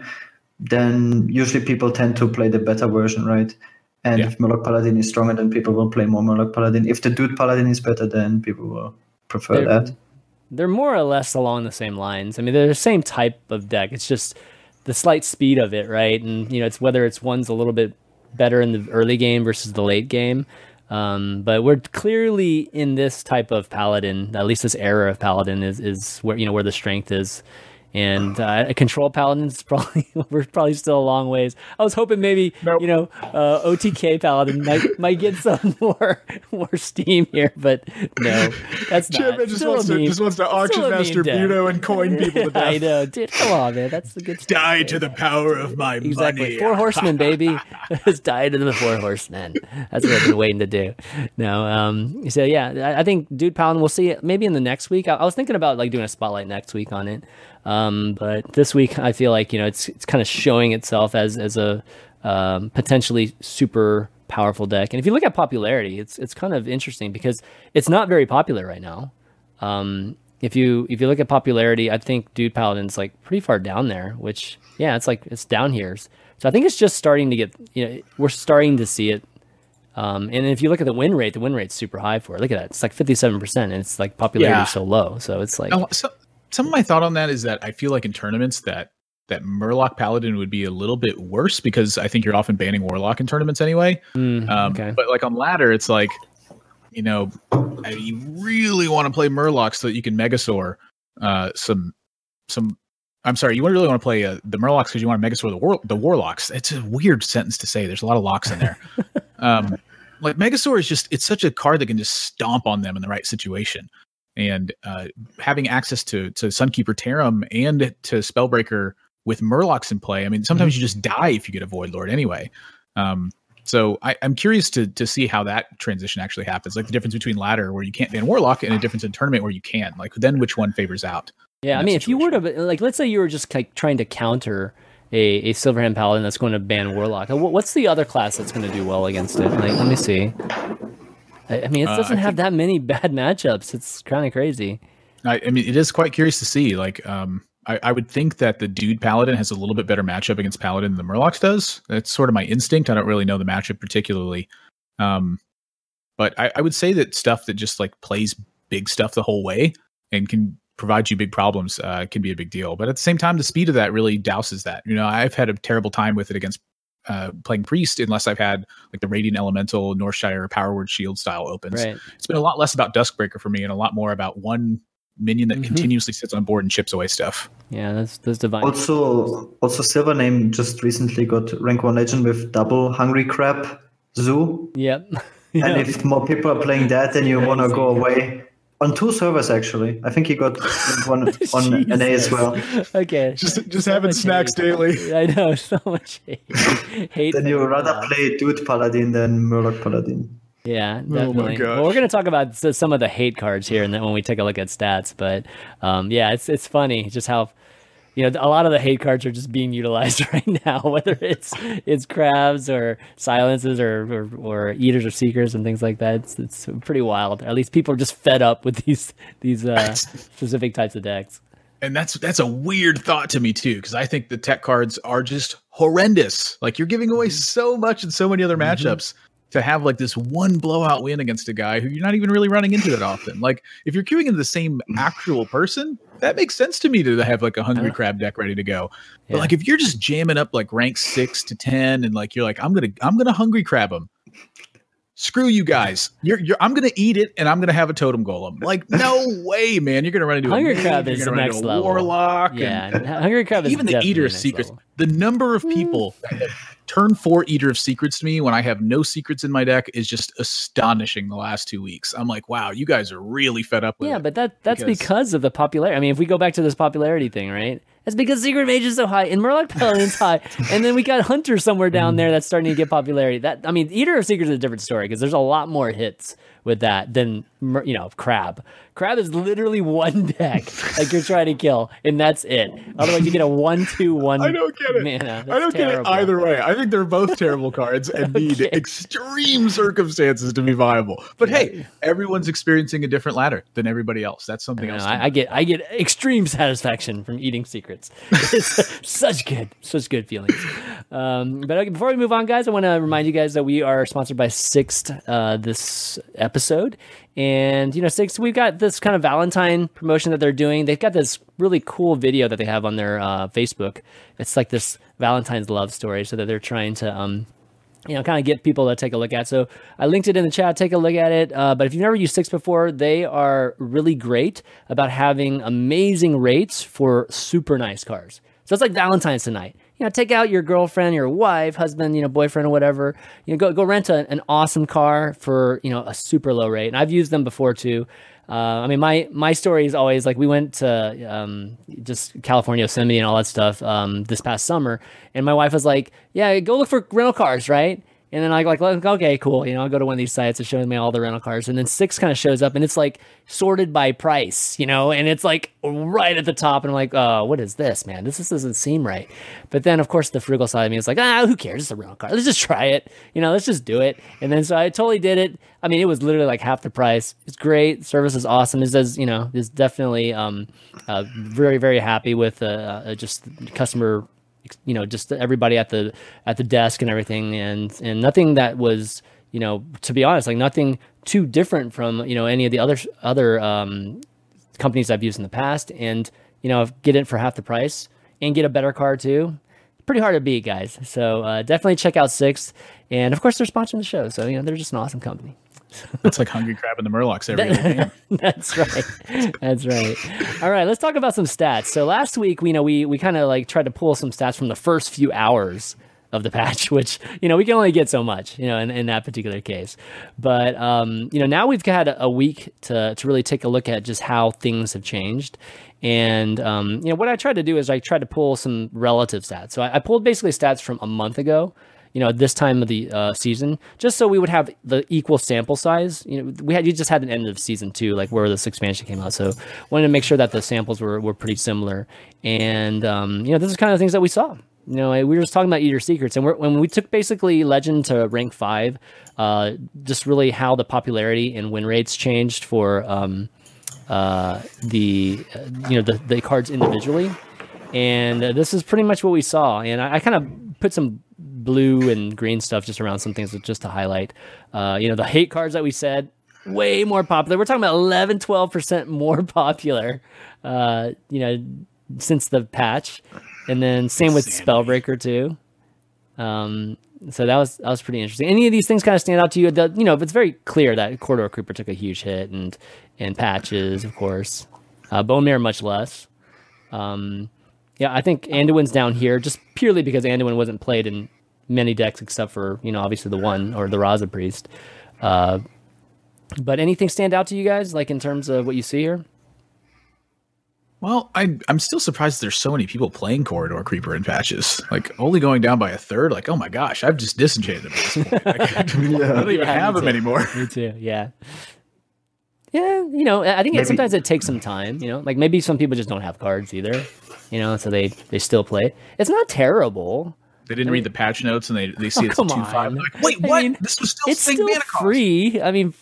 then usually people tend to play the better version, right? And yeah. if Murloc Paladin is stronger, then people will play more Murloc Paladin. If the Dude Paladin is better, then people will prefer they're, that. They're more or less along the same lines. I mean, they're the same type of deck. It's just the slight speed of it, right? And you know, it's whether it's one's a little bit better in the early game versus the late game. Um, but we're clearly in this type of paladin, at least this era of paladin is is where you know where the strength is and uh, a control paladin's probably we're probably still a long ways. I was hoping maybe nope. you know uh, OTK paladin might might get some more more steam here, but no, that's not. Chip just wants, to, just wants to auction master Beardo and coin people to death. I know, dude. Come on, man. That's the good stuff. Die to the power of my exactly. money. Four horsemen, baby. Just die to the four horsemen. That's what I've been waiting to do. No, um. So yeah, I, I think dude paladin. We'll see it maybe in the next week. I, I was thinking about like doing a spotlight next week on it. Um, but this week, I feel like you know it's it's kind of showing itself as as a um, potentially super powerful deck. And if you look at popularity, it's it's kind of interesting because it's not very popular right now. Um, if you if you look at popularity, I think Dude Paladin's like pretty far down there. Which yeah, it's like it's down here. So I think it's just starting to get you know we're starting to see it. Um, and if you look at the win rate, the win rate's super high for it. Look at that; it's like fifty-seven percent, and it's like popularity yeah. so low. So it's like oh, so some of my thought on that is that I feel like in tournaments that that Murloc Paladin would be a little bit worse because I think you're often banning Warlock in tournaments anyway. Mm, um, okay. But like on ladder, it's like you know you really want to play Murloc so that you can Megasaur uh, some some. I'm sorry, you really want to play uh, the Murlocs because you want to Megasaur the war the Warlocks. It's a weird sentence to say. There's a lot of locks in there. um, like Megasaur is just it's such a card that can just stomp on them in the right situation. And uh, having access to to Sunkeeper Tarim and to Spellbreaker with Murlocs in play. I mean, sometimes mm-hmm. you just die if you get a Void Lord anyway. Um, so I, am curious to to see how that transition actually happens, like the difference between ladder where you can't ban Warlock and a difference in tournament where you can. Like then which one favors out? Yeah, I mean, situation. if you were to like, let's say you were just like trying to counter a, a Silverhand Paladin that's going to ban Warlock. What's the other class that's going to do well against it? Like, let me see. I, I mean, it uh, doesn't uh, have think, that many bad matchups. It's kind of crazy. I, I, mean, it is quite curious to see. Like, um, I, I, would think that the dude Paladin has a little bit better matchup against Paladin than the Murlocs does. That's sort of my instinct. I don't really know the matchup particularly. Um, but I, I would say that stuff that just like plays big stuff the whole way and can provide you big problems uh, can be a big deal. But at the same time, the speed of that really douses that. You know, I've had a terrible time with it against uh, playing priest unless I've had like the radiant elemental Northshire power word shield style opens. Right. It's been a lot less about Duskbreaker for me and a lot more about one minion that mm-hmm. continuously sits on board and chips away stuff. Yeah, that's that's divine. Also, also Silvername just recently got rank one legend with double Hungry Crab Zoo. Yep. yeah. And if more people are playing that, then you want to go away on two servers actually. I think he got one on NA as well. Okay. Just just so having snacks hate. daily. I know so much hate. hate then you would rather that. play Dude Paladin than Murloc Paladin. Yeah, definitely. Oh well, we're going to talk about some of the hate cards here, and then when we take a look at stats. But um, yeah, it's it's funny just how you know, a lot of the hate cards are just being utilized right now, whether it's it's crabs or silences or, or, or eaters or seekers and things like that. It's, it's pretty wild. At least people are just fed up with these these uh, specific types of decks. And that's that's a weird thought to me too, because I think the tech cards are just horrendous. Like you're giving away mm-hmm. so much in so many other mm-hmm. matchups to have like this one blowout win against a guy who you're not even really running into that often. Like if you're queuing into the same mm. actual person, that makes sense to me to have like a hungry crab deck ready to go. Yeah. But like if you're just jamming up like rank six to ten and like you're like I'm gonna I'm gonna hungry crab them. Screw you guys. You're, you're I'm gonna eat it and I'm gonna have a totem golem. Like no way, man. You're gonna run into hungry a crab is the next level. Warlock. Yeah, hungry crab is even the eater secrets. Level. The number of people turn four Eater of Secrets to me when I have no secrets in my deck is just astonishing. The last two weeks, I'm like, wow, you guys are really fed up with yeah, but that that's because, because of the popularity. I mean, if we go back to this popularity thing, right? That's because Secret Mage is so high and Murloc Paladin's high, and then we got Hunter somewhere down mm. there that's starting to get popularity. That I mean, Eater of Secrets is a different story because there's a lot more hits with that than you know crab. Crab is literally one deck like you're trying to kill, and that's it. Otherwise, you get a one-two-one. I don't get it. Mana. I don't terrible. get it either way. I think they're both terrible cards and okay. need extreme circumstances to be viable. But yeah. hey, everyone's experiencing a different ladder than everybody else. That's something I else. I, I, get I get extreme satisfaction from eating secrets. It's such good, such good feelings. Um, but okay, before we move on, guys, I want to remind you guys that we are sponsored by Sixt. uh, this episode. And you know, Sixt, we've got this kind of Valentine promotion that they're doing. They've got this really cool video that they have on their uh, Facebook. It's like this Valentine's love story, so that they're trying to, um, you know, kind of get people to take a look at. So I linked it in the chat. Take a look at it. Uh, but if you've never used Sixt before, they are really great about having amazing rates for super nice cars. So it's like Valentine's tonight you know, take out your girlfriend, your wife, husband, you know, boyfriend or whatever. You know, go go rent a, an awesome car for you know a super low rate. And I've used them before too. Uh, I mean, my my story is always like we went to um, just California, Yosemite, and all that stuff um, this past summer, and my wife was like, "Yeah, go look for rental cars, right?" And then I like, like, okay, cool. You know, I'll go to one of these sites. It shows me all the rental cars. And then Sixt kind of shows up and it's like sorted by price, you know, and it's like right at the top. And I'm like, oh, what is this, man? This, this doesn't seem right. But then, of course, the frugal side of me is like, ah, who cares? It's a rental car. Let's just try it. You know, let's just do it. And then so I totally did it. I mean, it was literally like half the price. It's great. Service is awesome. It does, you know, is definitely um, uh, very, very happy with uh, uh, just customer you know just everybody at the at the desk and everything. And and nothing that was you know to be honest like nothing too different from you know any of the other other um, companies I've used in the past. And you know get it for half the price and get a better car too pretty hard to beat guys. So uh, definitely check out Sixt. And of course they're sponsoring the show. So you know they're just an awesome company it's like hungry crab in the murlocs every day. That's right. That's right. All right, let's talk about some stats. So last week, we you know we we kind of like tried to pull some stats from the first few hours of the patch, which you know we can only get so much, you know, in, in that particular case. But um, you know, now we've had a week to to really take a look at just how things have changed. And um, you know, what I tried to do is I tried to pull some relative stats. So I, I pulled basically stats from a month ago you know, at this time of the uh, season, just so we would have the equal sample size. You know, we had you just had an end of season two, like where this expansion came out, so wanted to make sure that the samples were, were pretty similar. And um, you know, this is kind of the things that we saw. You know, we were just talking about Eater Secrets, and when we took basically Legend to rank five, uh, just really how the popularity and win rates changed for um, uh, the you know the, the cards individually, and uh, this is pretty much what we saw. And I, I kind of put some blue and green stuff just around some things just to highlight. Uh, you know, the hate cards that we said way more popular. We're talking about 11, 12% more popular, uh, you know, since the patch. And then same with Spellbreaker too. Um, so that was that was pretty interesting. Any of these things kind of stand out to you? The, you know, if it's very clear that Corridor Creeper took a huge hit, and and patches, of course, uh, Bone Mare much less. Um, yeah, I think Anduin's down here just purely because Anduin wasn't played in many decks except for you know obviously the one or the Raza Priest. Uh, but anything stand out to you guys like in terms of what you see here? Well, I, I'm still surprised there's so many people playing Corridor Creeper in patches. Like only going down by a third. Like, oh my gosh, I've just disenchanted at this point. Like, yeah. I don't even yeah, have them anymore. Me too. Yeah. Yeah, you know, I think it, sometimes it takes some time. You know, like maybe some people just don't have cards either. You know, so they they still play. It's not terrible. They didn't I mean, read the patch notes and they, they see oh, it's a two five. Like, Wait, what? I mean, this was still it's still free. I mean,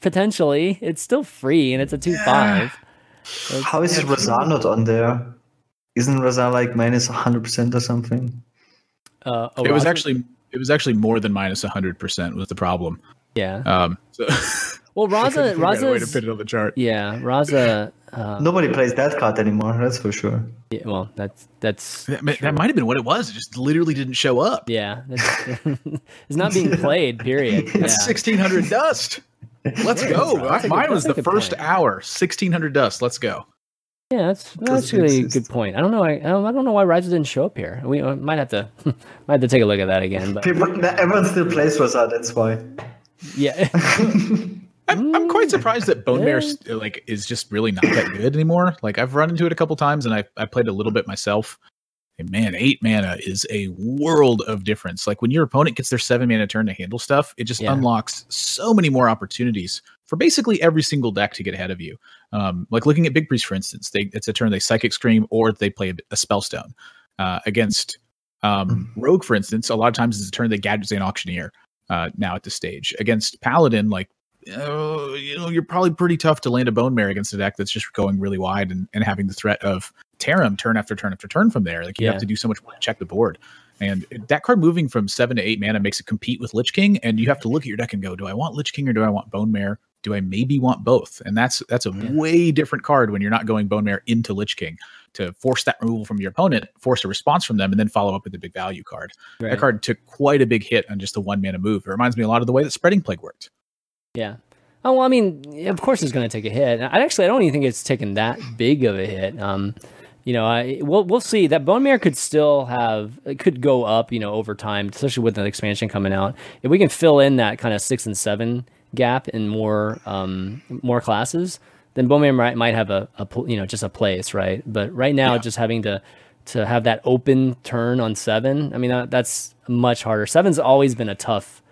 potentially it's still free and it's a two yeah. five. So How is Raza not on there? Isn't Raza like minus minus hundred percent or something? Uh, oh, it was actually it was actually more than minus minus hundred percent was the problem. Yeah. Um. So well, Raza, Raza, way to put it on the chart. Yeah, Raza. Uh, Nobody plays that card anymore. That's for sure. Yeah, well, that's that's that, that might have been what it was. It just literally didn't show up. Yeah, it's not being played. Period. It's yeah. sixteen hundred dust. Let's yeah, go. That's Mine was the first point. hour. Sixteen hundred dust. Let's go. Yeah, that's that's really a good point. I don't know. I, I don't know why Raza didn't show up here. We might have to might have to take a look at that again. But People, everyone still plays Raza. That's why. Yeah. I'm, I'm quite surprised that Bone Mare like is just really not that good anymore. Like I've run into it a couple times, and I I played a little bit myself. And man, eight mana is a world of difference. Like when your opponent gets their seven mana turn to handle stuff, it just yeah. unlocks so many more opportunities for basically every single deck to get ahead of you. Um, like looking at Big Priest, for instance, they it's a turn they Psychic Scream or they play a, a Spellstone uh, against um, mm-hmm. Rogue, for instance. A lot of times it's a turn they Gadgetzan Auctioneer. Uh, now at this stage against Paladin, like uh, you know, you're probably pretty tough to land a bone mare against a deck that's just going really wide and, and having the threat of Tarim turn after turn after turn from there. Like you yeah. have to do so much more to check the board. And that card moving from seven to eight mana makes it compete with Lich King, and you have to look at your deck and go, do I want Lich King or do I want Bone Mare? Do I maybe want both? And that's that's a yeah. way different card when you're not going Bone Mare into Lich King to force that removal from your opponent, force a response from them, and then follow up with the big value card. Right. That card took quite a big hit on just a one mana move. It reminds me a lot of the way that Spreading Plague worked. Yeah. Oh well, I mean, of course it's going to take a hit. I actually I don't even think it's taken that big of a hit. Um, you know, I we'll we'll see. That Bonemare could still have it could go up, you know, over time, especially with the expansion coming out. If we can fill in that kind of six and seven gap in more um more classes, then Bonemare might, might have a, a you know just a place, right? But right now, yeah. just having to to have that open turn on seven, I mean that, that's much harder. Seven's always been a tough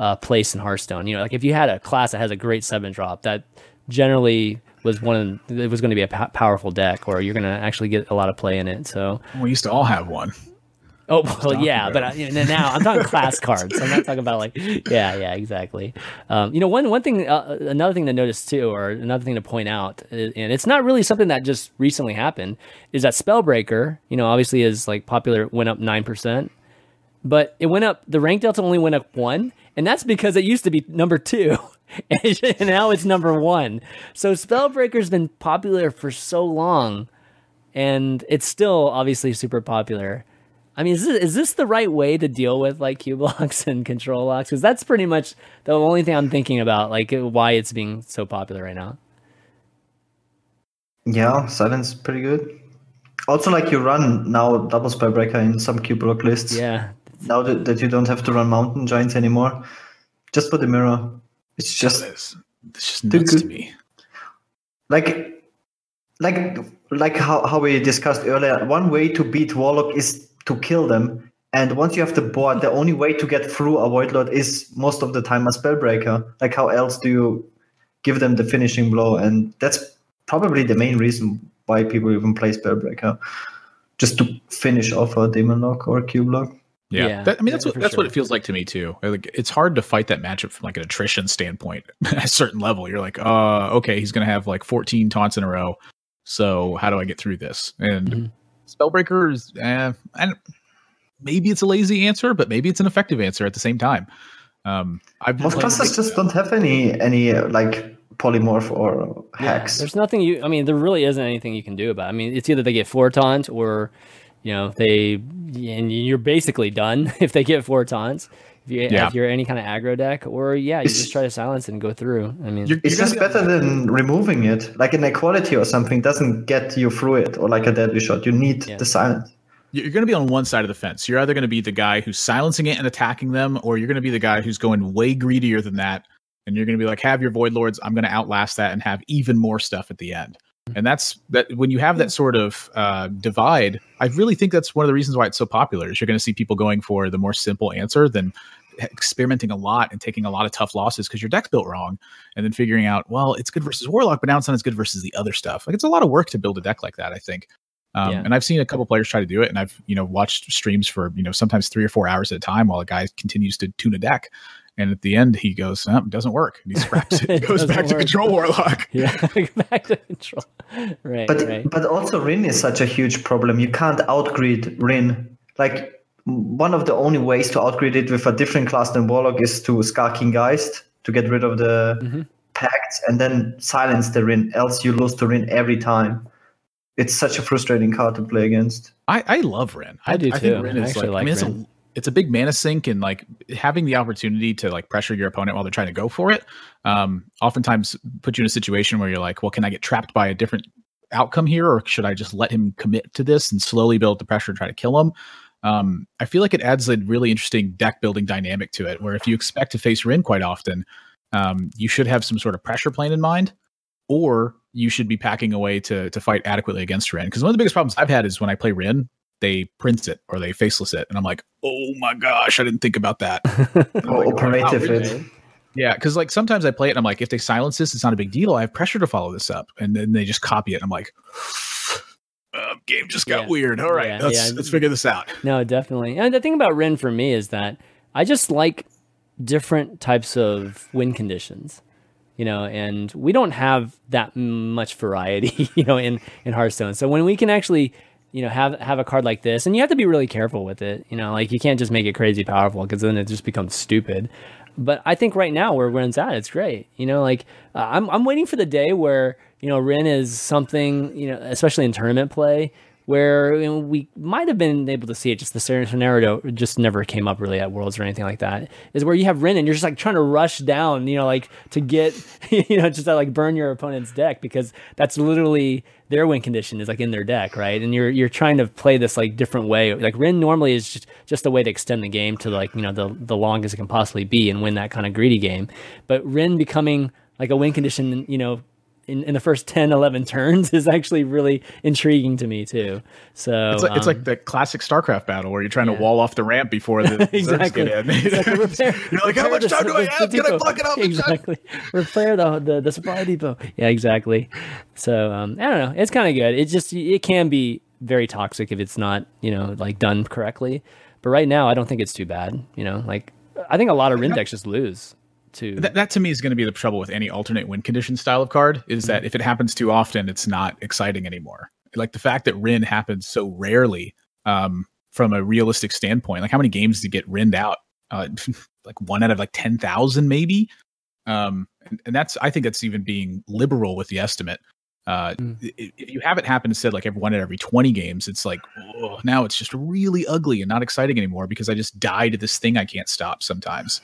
uh, place in Hearthstone. You know, like if you had a class that has a great seven drop, that generally was one of, it was going to be a p- powerful deck, or you're going to actually get a lot of play in it. So we used to all have one. Oh well, yeah, but you know, now I'm talking class cards. I'm not talking about like, yeah, yeah, exactly. Um, you know, one one thing, uh, another thing to notice too, or another thing to point out, and it's not really something that just recently happened, is that Spellbreaker, you know, obviously is like popular, went up nine percent, but it went up. The rank delta only went up one, and that's because it used to be number two, and now it's number one. So Spellbreaker's been popular for so long, and it's still obviously super popular. I mean, is this, is this the right way to deal with like Cubelocks and control locks? Because that's pretty much the only thing I'm thinking about, like why it's being so popular right now. Yeah, seven's pretty good. Also, like you run now double spellbreaker in some Cubelock lists. Yeah, now that, that you don't have to run mountain giants anymore. Just put the mirror. It's just it's, just nuts to me. Like like like how, how we discussed earlier, one way to beat Warlock is to kill them. And once you have the board, the only way to get through a Void Lord is most of the time a Spellbreaker. Like how else do you give them the finishing blow? And that's probably the main reason why people even play Spellbreaker, just to finish off a Demon Lock or a Cubelock. Yeah, yeah that, I mean that's yeah, what that's sure. what it feels like to me too. Like it's hard to fight that matchup from like an attrition standpoint. At a certain level, you're like, uh, okay, he's gonna have like 14 taunts in a row. So how do I get through this? And mm-hmm. Spellbreaker is, eh, and maybe it's a lazy answer, but maybe it's an effective answer at the same time. Um, I've most classes just don't have any any uh, like polymorph or hacks. Yeah, there's nothing you. I mean, there really isn't anything you can do about. It. I mean, it's either they get four taunt or you know they and you're basically done if they get four taunts. If, you, yeah. if you're any kind of aggro deck, or yeah, you it's, just try to silence and go through. I mean, it's just better than removing it. Like an equality or something doesn't get you through it, or like a deadly shot. You need yeah. the silence you're going to be on one side of the fence. You're either going to be the guy who's silencing it and attacking them, or you're going to be the guy who's going way greedier than that. And you're going to be like, have your void lords. I'm going to outlast that and have even more stuff at the end. And that's that when you have that sort of uh, divide, I really think that's one of the reasons why it's so popular. Is you're going to see people going for the more simple answer than experimenting a lot and taking a lot of tough losses because your deck's built wrong, and then figuring out, well, it's good versus Warlock, but now it's not as good versus the other stuff. Like it's a lot of work to build a deck like that. I think. Um, yeah. And I've seen a couple players try to do it, and I've you know watched streams for you know sometimes three or four hours at a time while a guy continues to tune a deck. And at the end, he goes, oh, "It doesn't work," and he scraps it. He goes back work. to control warlock. Yeah, back to control. Right, but right. but also Rin is such a huge problem. You can't outgrid Rin. Like one of the only ways to outgrid it with a different class than warlock is to Skulking Geist to get rid of the mm-hmm. pacts and then silence the Rin. Else you lose to Rin every time it's such a frustrating card to play against. I, I love Rin. I, I do I too. Think Rin is I like, like, I mean, it's a it's a big mana sink and like having the opportunity to like pressure your opponent while they're trying to go for it. Um, oftentimes put you in a situation where you're like, well, can I get trapped by a different outcome here, or should I just let him commit to this and slowly build the pressure and try to kill him? Um, I feel like it adds a really interesting deck building dynamic to it, where if you expect to face Rin quite often, um, you should have some sort of pressure plan in mind or you should be packing away to to fight adequately against Rin. Because one of the biggest problems I've had is when I play Rin, they print it or they faceless it, and I'm like, oh my gosh, I didn't think about that. oh, operative it. Yeah, because like sometimes I play it and I'm like, if they silence this, it's not a big deal. I have pressure to follow this up, and then they just copy it. And I'm like, uh, game just got yeah. weird. All right, yeah, let's yeah. let's figure this out. No, definitely. And the thing about Rin for me is that I just like different types of win conditions you know, and we don't have that much variety, you know, in in Hearthstone. So when we can actually, you know, have have a card like this, and you have to be really careful with it, you know, like you can't just make it crazy powerful because then it just becomes stupid. But I think right now where Rin's at, it's great. You know, like uh, I'm I'm waiting for the day where you know Rin is something, you know, especially in tournament play where you know, we might have been able to see it. Just the scenario just never came up really at Worlds or anything like that. Is where you have Rin and you're just like trying to rush down, you know, like to get, you know, just to like burn your opponent's deck because that's literally their win condition is like in their deck, right? And you're you're trying to play this like different way. Like Rin normally is just just a way to extend the game to like you know the the longest it can possibly be and win that kind of greedy game. But Rin becoming like a win condition, you know, in, in the first 10, 11 turns is actually really intriguing to me too. So it's like, um, it's like um, the classic StarCraft battle where you're trying yeah. to wall off the ramp before the exactly. get in. exactly. Repair, you're like, how much time do I have? Can I block it off? Exactly. Repair the, the, the supply depot. Yeah, exactly. So um, I don't know. It's kind of good. It just it can be very toxic if it's not you know like done correctly. But right now, I don't think it's too bad. You know, like I think a lot of Rin decks just lose to that, that to me is going to be the trouble with any alternate win condition style of card is that mm-hmm. if it happens too often it's not exciting anymore like the fact that rin happens so rarely um, from a realistic standpoint like how many games do you get rinned out uh, like one out of like 10,000 maybe um, and, and, that's i think that's even being liberal with the estimate uh, mm. if you have it happen instead like every one at every 20 games it's like oh, now it's just really ugly and not exciting anymore because i just die to this thing i can't stop sometimes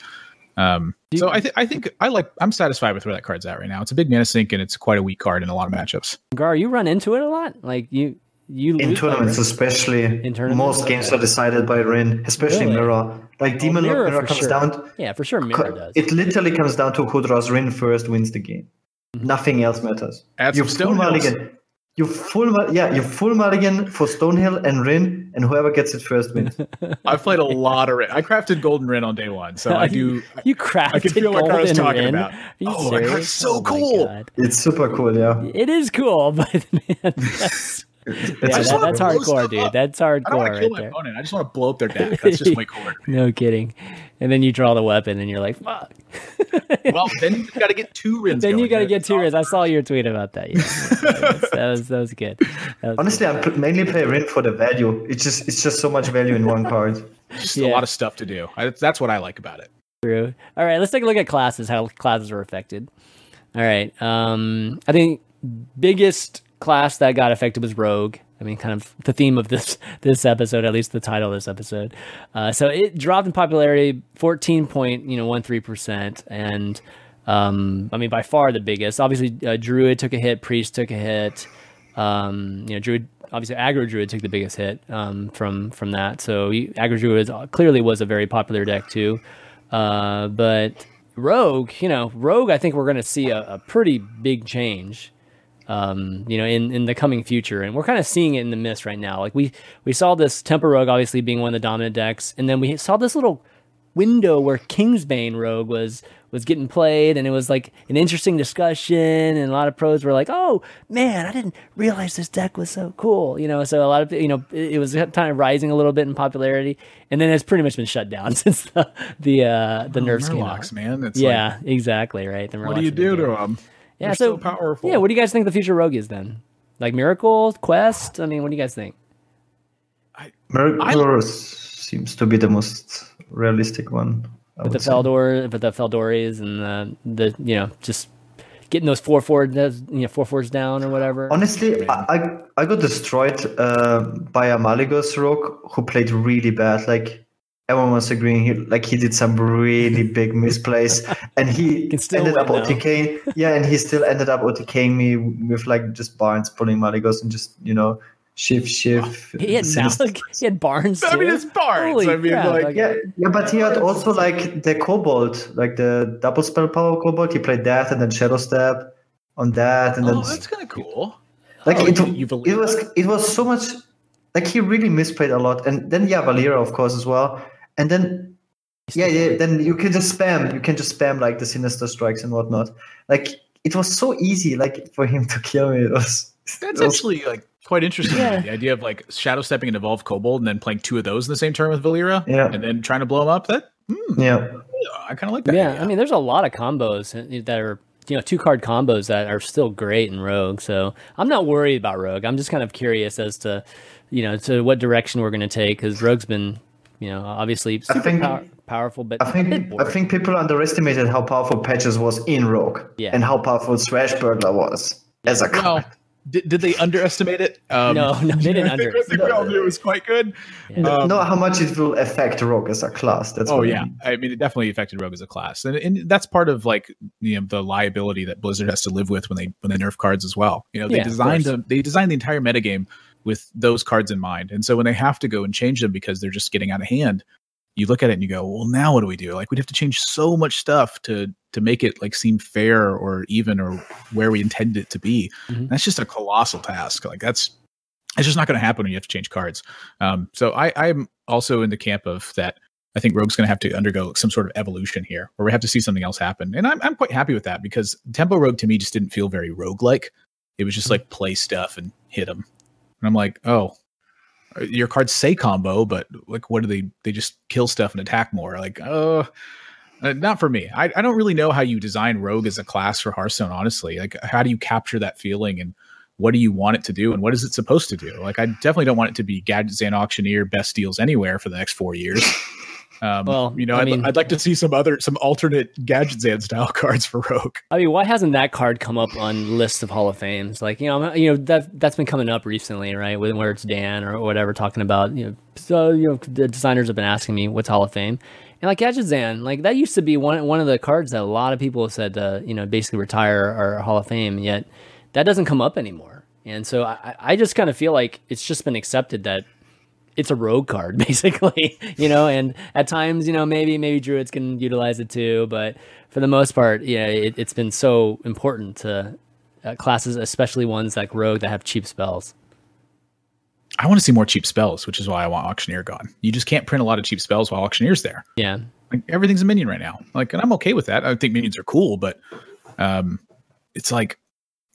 um, so I, th- I think I like I'm satisfied with where that card's at right now. It's a big mana sink and it's quite a weak card in a lot of matchups. Gaara, you run into it a lot. Like you, you in lose by tournaments, Rin. especially. In tournaments? most games are decided by Rin, especially Really? Mirror. Like Demon Mirror Mirror, comes sure. down. Yeah, for sure. Mirror does. It literally comes down to who draws Rin first wins the game. Mm-hmm. Nothing else matters. Add you some full Stonehills. mulligan. You full yeah, you full mulligan for Stonehill and Rin, and whoever gets it first wins. I've played a lot of Rin. I crafted Golden Rin on day one, so I do. You crafted I can feel what Carl's golden talking Rin? about. Are you Oh, that card's serious? so Oh my cool. God. it's super cool, yeah. It is cool, but man, that's, yeah, just that, that's hardcore, dude. up. That's I don't hardcore want to kill right my there. opponent. I just want to blow up their deck. That's just way cooler. No kidding. And then you draw the weapon, and you're like, "Fuck." Well, then you got to get two Rins. then you going. got to get two awesome. Riz. I saw your tweet about that. Yeah, that was that was, that was good. That was Honestly, I pl- mainly play Rin for the value. It's just it's just so much value in one card. Just Yeah. a lot of stuff to do. I, that's what I like about it. True. All right, let's take a look at classes. How classes are affected. All right. Um, I think biggest class that got affected was Rogue. I mean, kind of the theme of this this episode, at least the title of this episode. Uh, so it dropped in popularity, fourteen point you know one three percent, and um, I mean by far the biggest. Obviously, uh, Druid took a hit, Priest took a hit. Um, you know, Druid obviously aggro Druid took the biggest hit um, from from that. So aggro Druid clearly was a very popular deck too. Uh, but Rogue, you know, Rogue, I think we're going to see a, a pretty big change, um, you know, in, in the coming future, and we're kind of seeing it in the mist right now. Like we we saw this Tempo Rogue obviously being one of the dominant decks, and then we saw this little window where Kingsbane Rogue was was getting played, and it was like an interesting discussion, and a lot of pros were like, "Oh man, I didn't realize this deck was so cool," you know. So a lot of you know it, it was kind of rising a little bit in popularity, and then it's pretty much been shut down since the the uh, the nerfs came out. Man. It's Yeah, exactly right. The Like, what do you do to them? Yeah, They're so, so powerful. Yeah, what do you guys think the future Rogue is then? Like Miracle, Quest? I mean, what do you guys think? I, Mirror seems to be the most realistic one. I With the would say. Fal'dorei, with the Feldoris and the the you know just getting those four four you know four fours down or whatever. Honestly, I, I I got destroyed uh, by a Malygos rogue who played really bad. Like everyone was agreeing, he, like he did some really big misplays, and he still ended up win, though. OTK. Yeah, and he still ended up OTKing me with like just Barnes pulling Malygos and just you know shift shift. he had sinister- Malik, he had Barnes too. I mean, it's Barnes. Holy I mean, crap, like- Yeah, yeah, but he had also like the Kobold, like the double spell power Kobold. He played that and then Shadow Step on that, and then Oh, that's kind of cool. like Oh, it, you- you believe it was it was so much like he really misplayed a lot and then yeah Valeera of course as well and then yeah yeah then you can just spam you can just spam like the sinister strikes and whatnot like it was so easy like for him to kill me it was That's it was- actually like quite interesting. Yeah. The idea of like shadow stepping and evolve kobold and then playing two of those in the same turn with Valeera. Yeah. And then trying to blow them up. That hmm, yeah I kind of like that. Yeah, idea. I mean, there's a lot of combos that are you know two card combos that are still great in Rogue. So I'm not worried about Rogue. I'm just kind of curious as to you know to what direction we're going to take because Rogue's been you know obviously super think- pow- powerful, but I think I think people underestimated how powerful Patches was in Rogue Yeah. and how powerful Swashburglar was as a well, card. did, did they underestimate it? Um, No, no, they didn't underestimate. think, I think we all knew it was quite good. Um, know how much it will affect Rogue as a class. That's Oh what I yeah, mean. I mean it definitely affected Rogue as a class, and, and that's part of like you know the liability that Blizzard has to live with when they when they nerf cards as well. You know they Yeah, designed course. them, they designed the entire metagame with those cards in mind, and so when they have to go and change them because they're just getting out of hand, you look at it and you go, well, now what do we do? Like we'd have to change so much stuff to to make it like seem fair or even or where we intended it to be. Mhm. That's just a colossal task. Like that's it's just not going to happen when you have to change cards. Um, so I, I'm also in the camp of that. I think Rogue's going to have to undergo some sort of evolution here, where we have to see something else happen. And I'm, I'm quite happy with that because Tempo Rogue to me just didn't feel very rogue like. It was just like play stuff and hit them. And I'm like, oh, your cards say combo, but like, what do they? They just kill stuff and attack more. Like, oh, uh, not for me. I, I don't really know how you design Rogue as a class for Hearthstone. Honestly, like, how do you capture that feeling and what do you want it to do and what is it supposed to do? Like, I definitely don't want it to be Gadgetzan Auctioneer best deals anywhere for the next four years. Um, Well, you know, I I'd, mean- I'd like to see some other, some alternate Gadgetzan style cards for Rogue. I mean, why hasn't that card come up on lists of Hall of Fames? Like, you know, you know that that's been coming up recently, right? With where it's Dan or whatever talking about, you know, so you know, the designers have been asking me what's Hall of Fame, and like Gadgetzan, like that used to be one one of the cards that a lot of people have said, uh, you know, basically retire or Hall of Fame, yet that doesn't come up anymore. And so I, I just kind of feel like it's just been accepted that it's a rogue card basically, you know, and at times, you know, maybe, maybe druids can utilize it too, but for the most part, yeah, it, has been so important to uh, classes, especially ones like rogue that have cheap spells. I want to see more cheap spells, which is why I want Auctioneer gone. You just can't print a lot of cheap spells while Auctioneer's there. Yeah. Like everything's a minion right now. Like, and I'm okay with that. I think minions are cool, but um, it's like,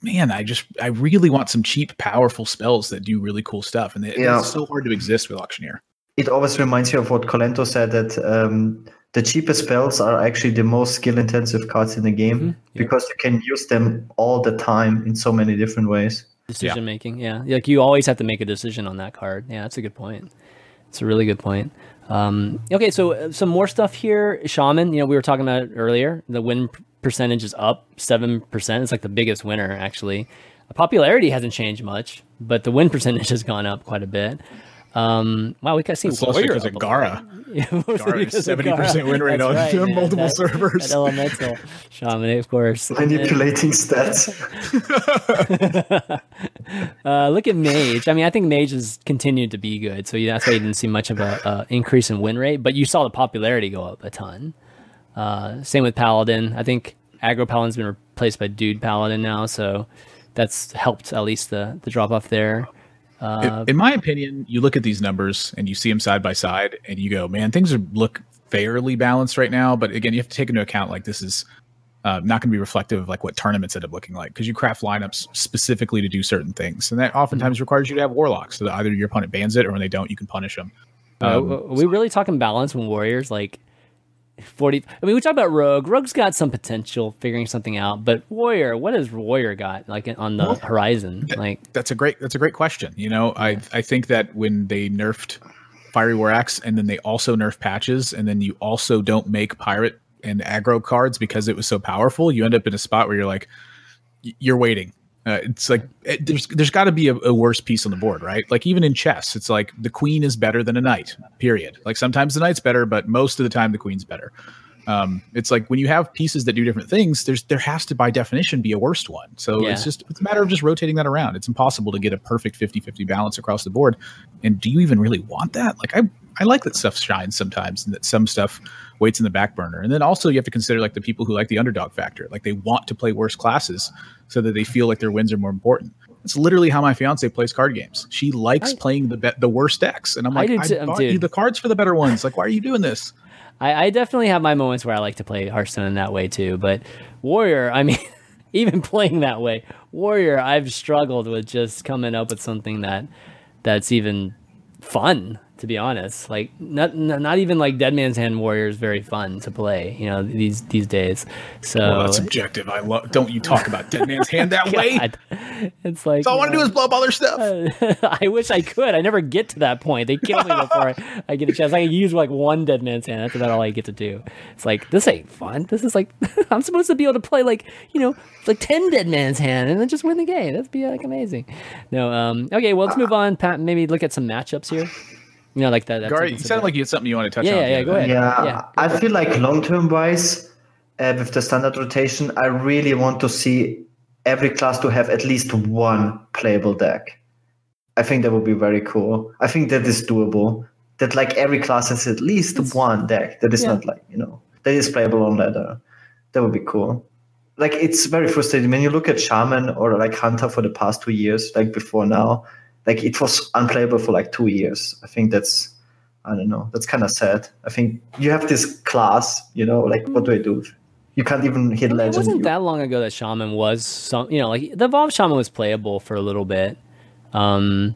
man, I just I really want some cheap, powerful spells that do really cool stuff, and yeah. it's so hard to exist with Auctioneer. It always reminds you of what Kolento said that um, the cheapest spells are actually the most skill intensive cards in the game mm-hmm. yeah. because you can use them all the time in so many different ways decision yeah. making. Yeah, like you always have to make a decision on that card. Yeah, that's a good point. It's a really good point. Um, okay, so uh, some more stuff here. Shaman, you know, we were talking about earlier. The win percentage is up seven percent. It's like the biggest winner actually. The popularity hasn't changed much, but the win percentage has gone up quite a bit. Um, wow, we got seen also because of Gaara. Gaara seventy percent win rate on right, multiple that, servers. That elemental shaman, of course. Manipulating stats. uh, look at Mage. I mean, I think Mage has continued to be good, so that's why you didn't see much of a uh, increase in win rate. But you saw the popularity go up a ton. Uh, same with Paladin. I think Aggro Paladin's been replaced by Dude Paladin now, so that's helped at least the the drop off there. Uh, in my opinion, you look at these numbers and you see them side by side, and you go, "Man, things are look fairly balanced right now." But again, you have to take into account like this is uh, not going to be reflective of like what tournaments end up looking like because you craft lineups specifically to do certain things, and that oftentimes mm-hmm. requires you to have warlocks so that either your opponent bans it or when they don't, you can punish them. Um, are we really talking balance when warriors like 40 I mean we talk about Rogue. Rogue's got some potential figuring something out, but Warrior, what has Warrior got like on the well, horizon? like That's a great that's a great question. You know, I I think that when they nerfed Fiery War Axe and then they also nerf patches and then you also don't make pirate and aggro cards because it was so powerful, you end up in a spot where you're like you're waiting uh, it's like it, there's there's got to be a, a, worse piece on the board, right? Like even in chess, it's like the queen is better than a knight. Period. Like sometimes the knight's better, but most of the time the queen's better. Um, it's like when you have pieces that do different things, there's there has to by definition be a worst one. So yeah. it's just it's a matter of just rotating that around. It's impossible to get a perfect 50-50 balance across the board. And do you even really want that? Like I I like that stuff shines sometimes and that some stuff waits in the back burner. And then also you have to consider like the people who like the underdog factor. Like they want to play worse classes so that they feel like their wins are more important. It's literally how my fiance plays card games. She likes I, playing the be- the worst decks, and I'm like, I, I t- bought dude. you the cards for the better ones. Like, why are you doing this? I, I definitely have my moments where I like to play Hearthstone in that way too. But Warrior, I mean, even playing that way, Warrior, I've struggled with just coming up with something that that's even fun to be honest. Like not not even like Dead Man's Hand Warrior is very fun to play, you know, these these days. So well, that's subjective. I love don't you talk about Dead Man's Hand that way. It's like all I want to do is blow up other stuff. I wish I could. I never get to that point. They kill me before I, I, get a chance. I can use like one Dead Man's Hand. That's about all I get to do. It's like this ain't fun. This is like I'm supposed to be able to play like, you know, like 10 Dead Man's Hand and then just win the game. That'd be like amazing. No, um okay, well let's move on. Pat maybe look at some matchups here. You know, like that. Gaara, you sounded like you had something you want to touch yeah, on. Yeah, yeah, go ahead. Yeah, yeah I feel like long term wise, uh, with the standard rotation, I really want to see every class to have at least one playable deck. I think that would be very cool. I think that is doable. That like every class has at least it's, one deck that is yeah. not like you know that is playable on ladder. That would be cool. Like it's very frustrating when you look at Shaman or like Hunter for the past two years, like before now like it was unplayable for like two years. I think that's I don't know. That's kind of sad. I think you have this class, you know, like what do I do? You can't even hit legend. It wasn't that long ago that Shaman was some, you know, like the Evolved Shaman was playable for a little bit. Um,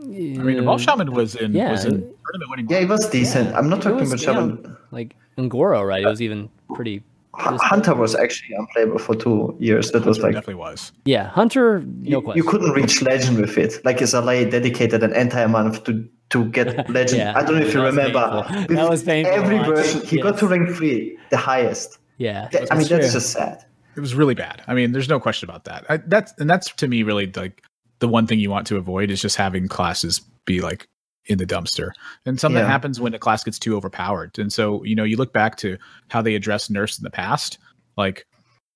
I mean, Evolved Shaman was in yeah, was in tournament winning. Yeah, it was decent. Yeah, I'm not talking was, about Shaman. You know, like Un'Goro, right? It was even pretty Hunter was actually unplayable for two years. That was like definitely was. Yeah, Hunter. No you, you, couldn't reach legend with it. Like Zalae dedicated an entire month to to get legend. yeah, I don't know if you remember. That was painful. Every version, he yes. got to rank three, the highest. Yeah, I mean true. that's just sad. It was really bad. I mean, there's no question about that. I, that's and that's to me really like the one thing you want to avoid is just having classes be like in the dumpster. And something yeah. happens when a class gets too overpowered. And so, you know, you look back to how they addressed nerfs in the past, like,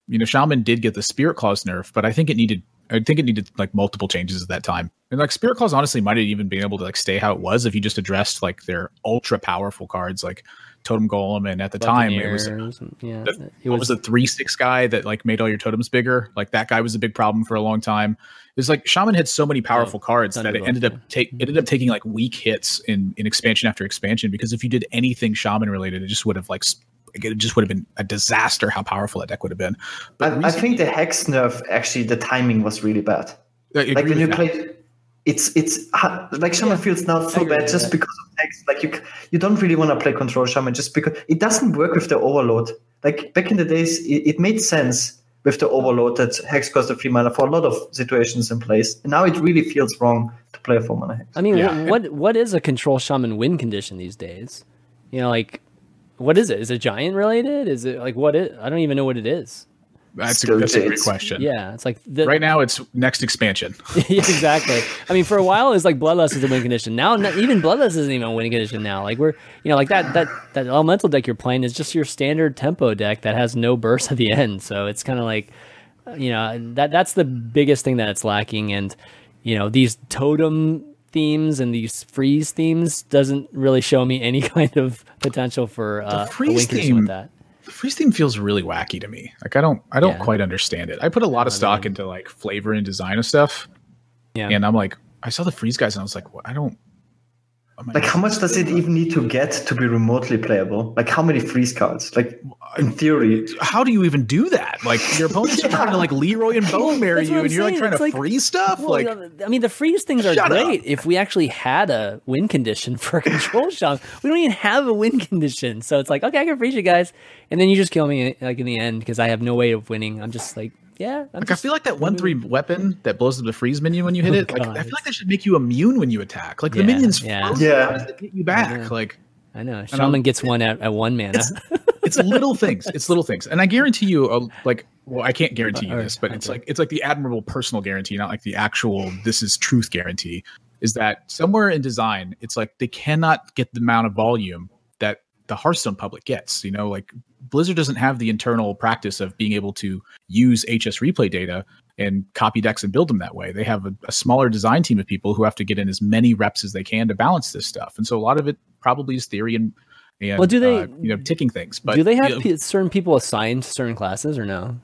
you know, Shaman did get the Spirit Claws nerf, but I think it needed I think it needed like multiple changes at that time. And like Spirit Claws honestly might have even been able to like stay how it was if you just addressed like their ultra powerful cards like Totem Golem and at the time it was yeah the, it was, was the three six guy that like made all your totems bigger. Like that guy was a big problem for a long time. It's like Shaman had so many powerful oh, cards that it ended up take ended up mm-hmm. taking like weak hits in in expansion after expansion because if you did anything Shaman related, it just would have like it just would have been a disaster how powerful that deck would have been. But I, recently, I think the hex nerf actually the timing was really bad. like when you play, it's it's uh, like Shaman yeah, feels now so bad just that. because of hex. Like you you don't really want to play control Shaman just because it doesn't work with the overload. Like back in the days, it, it made sense with the overload that hex cost a free mana for a lot of situations in place. And now it really feels wrong to play a four mana hex. I mean, yeah. what what is a control shaman win condition these days? You know, like what is it? Is it giant related? Is it like what it? I don't even know what it is. That's, a, that's a great question. Yeah, it's like the, right now it's next expansion. yeah, exactly. I mean, for a while it's like Bloodlust is a win condition. Now, not, even Bloodlust isn't even a win condition now. Like we're, you know, like that that that elemental deck you're playing is just your standard tempo deck that has no burst at the end. So it's kind of like, you know, that that's the biggest thing that it's lacking. And you know, these totem themes and these freeze themes doesn't really show me any kind of potential for uh, the freeze theme with that the freeze theme feels really wacky to me. Like I don't I don't yeah. quite understand it. I put a lot of stock into like flavor and design of stuff. Yeah. And I'm like, I saw the freeze guys and I was like, well, I don't like how much does it even need to get to be remotely playable? Like how many freeze cards? Like in theory, how do you even do that? Like your opponents yeah. are trying to like Leroy and bone marry you, and you're like trying it's to like, freeze stuff. Well, like I mean, the freeze things are great. Up. If we actually had a win condition for a control shot, we don't even have a win condition. So it's like, okay, I can freeze you guys, and then you just kill me like in the end because I have no way of winning. I'm just like yeah. I'm like I feel like that one three weapon that blows up the freeze minion when you hit oh, it. Like God. I feel like that should make you immune when you attack. Like yeah, the minions, yeah, yeah, get you back. Like I know Shaman gets one at, at one mana. It's, it's, little things. It's little things, and I guarantee you, uh, like, well, I can't guarantee you this, but it's like it's like the admirable personal guarantee, not like the actual this is truth guarantee. Is that somewhere in design, it's like they cannot get the amount of volume that the Hearthstone public gets. You know, like Blizzard doesn't have the internal practice of being able to use HS replay data and copy decks and build them that way. They have a, a, smaller design team of people who have to get in as many reps as they can to balance this stuff. And so a lot of it probably is theory and, and well, do they, uh, you know, ticking things. But do they have you know, certain people assigned to certain classes or no?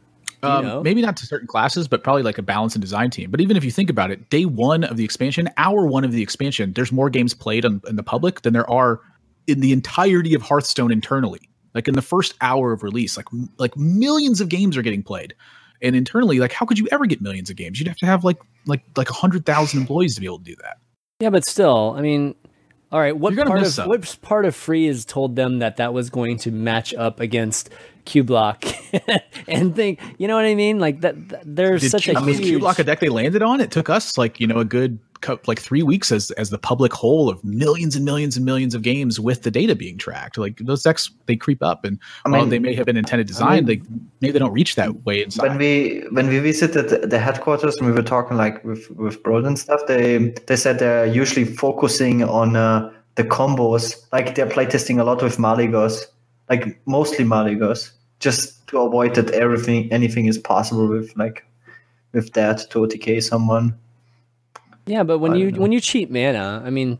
Um, know? Maybe not to certain classes, but probably like a balance and design team. But even if you think about it, day one of the expansion, hour one of the expansion, there's more games played on, in the public than there are in the entirety of Hearthstone internally. Like in the first hour of release, like like millions of games are getting played, and internally, like how could you ever get millions of games? You'd have to have like like like a hundred thousand employees to be able to do that. Yeah, but still, I mean, all right, what part of some. what part of Freeze told them that that was going to match up against Cubelock and think, you know what I mean? Like that, that there's Did such Q, a I mean, huge... Cubelock a deck they landed on. It took us like you know a good like three weeks as as the public whole of millions and millions and millions of games with the data being tracked. Like those decks, they creep up, and I mean, while they may have been intended design, I mean, they maybe they don't reach that way inside. When we when we visited the headquarters and we were talking like with with Brode and stuff, they they said they're usually focusing on uh, the combos. Like they're playtesting a lot with Malygos, like mostly Malygos, just to avoid that everything anything is possible with like with that to OTK someone. Yeah, but when you know. when you cheat mana, I mean,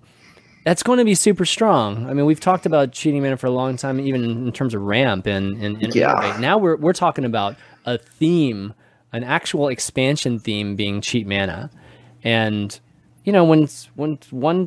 that's going to be super strong. I mean, we've talked about cheating mana for a long time, even in terms of ramp and and, and yeah. Right now we're we're talking about a theme, an actual expansion theme being cheat mana, and you know when when one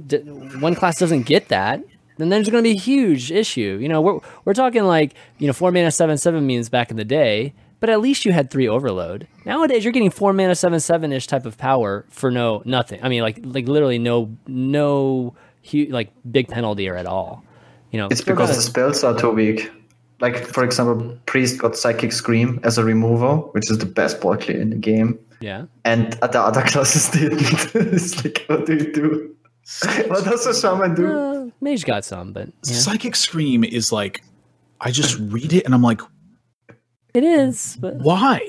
one class doesn't get that, then there's going to be a huge issue. You know, we're we're talking like you know four mana seven seven means back in the day but at least you had three overload. Nowadays, you're getting four mana seven seven ish type of power for no nothing. I mean, like like literally no no huge, like big penalty or at all. You know, it's because the spells are too weak. Like for example, priest got psychic scream as a removal, which is the best board clear in the game. Yeah, and the other classes didn't. it's like, what do you do? what does a shaman do? Uh, Mage got some, but yeah. psychic scream is like, I just read it and I'm like, it is. But... Why?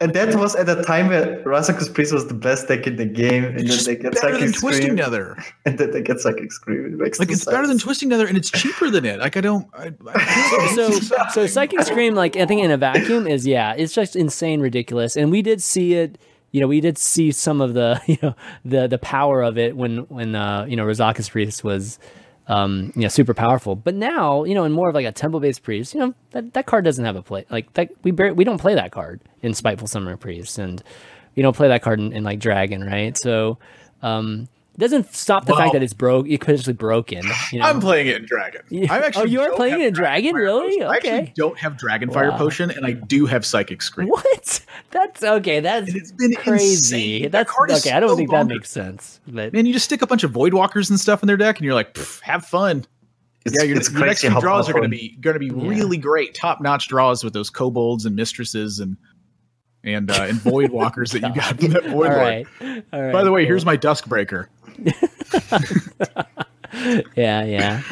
And that was at a time where Razakus Priest was the best deck in the game, and it's then they get better than Twisting Nether, and then they get Psychic Scream. It makes like it's sense. better than Twisting Nether, and it's cheaper than it. Like I don't. I, I so so, so Psychic Scream, like I think in a vacuum, is yeah, it's just insane, ridiculous, and we did see it you know, we did see some of the, you know, the the power of it when when uh, you know Razakus Priest was, um, you know, super powerful. But now, you know, in more of like a tempo based priest, you know, that, that card doesn't have a play. Like that, we bar- we don't play that card in Spiteful Summoner Priest, and you don't play that card in, in like Dragon, right? So, um, it doesn't stop the well, fact that it's broke. It's potentially broken. You know? I'm playing it in Dragon. I'm actually. Oh, you are playing it in Dragon, really? Okay. I actually don't have Dragon Fire wow. Potion, and I do have Psychic Scream. What? That's okay. That's it's been crazy. Insane. That's that okay. I don't so think that makes sense. But man, you just stick a bunch of Void Walkers and stuff in their deck, and you're like, have fun. It's, yeah, your, your next few draws are going to be going to be yeah. really great, top notch draws with those kobolds and mistresses and and uh, and void walkers that you got from that void All right. All right. By the way, cool. here's my Duskbreaker. yeah, yeah.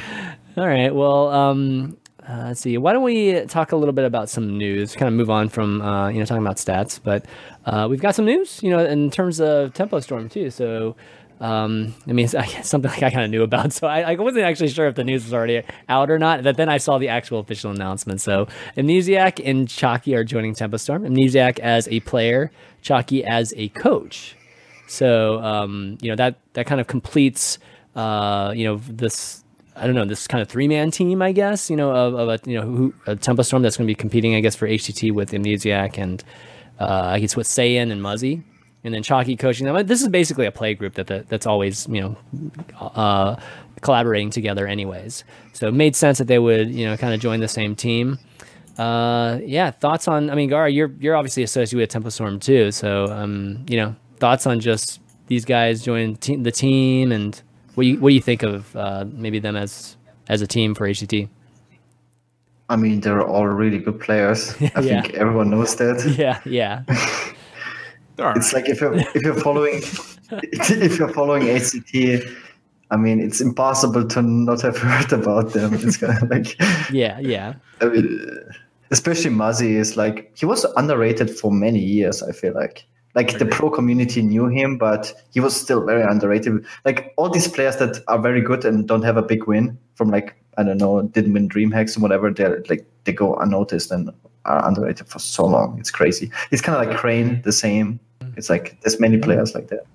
All right. Well, um, uh, let's see. Why don't we talk a little bit about some news? Kind of move on from uh, you know talking about stats, but uh, we've got some news, you know, in terms of Tempo Storm too. So, um, I mean, it's something like I kind of knew about, so I, I, wasn't actually sure if the news was already out or not. But then I saw the actual official announcement. So, Amnesiac and Chalky are joining Tempo Storm. Amnesiac as a player, Chalky as a coach. So um, you know that that kind of completes uh, you know this I don't know this kind of three man team I guess you know of, of a you know who, a Tempo Storm that's going to be competing I guess for HCT with Amnesiac and uh, I guess with Saiyan and Muzzy and then Chalky coaching them. This is basically a play group that, that that's always you know uh, collaborating together anyways. So it made sense that they would you know kind of join the same team. Uh, yeah, thoughts on? I mean, Gar, you're you're obviously associated with Tempo Storm too, so um, you know thoughts on just these guys joining te- the team and what do you what do you think of uh, maybe them as as a team for HCT? I mean, they're all really good players. I yeah. think everyone knows that. Yeah, yeah. it's like if you're if you're following if you're following HCT, I mean, it's impossible to not have heard about them. It's kind of like yeah, yeah. I mean, especially Muzzy is like he was underrated for many years. I feel like like the pro community knew him, but he was still very underrated. Like all these players that are very good and don't have a big win from like I don't know, didn't win DreamHacks or whatever, they're like they go unnoticed and are underrated for so long. It's crazy. It's kind of like Crane, the same. Mm. It's like there's many players like that.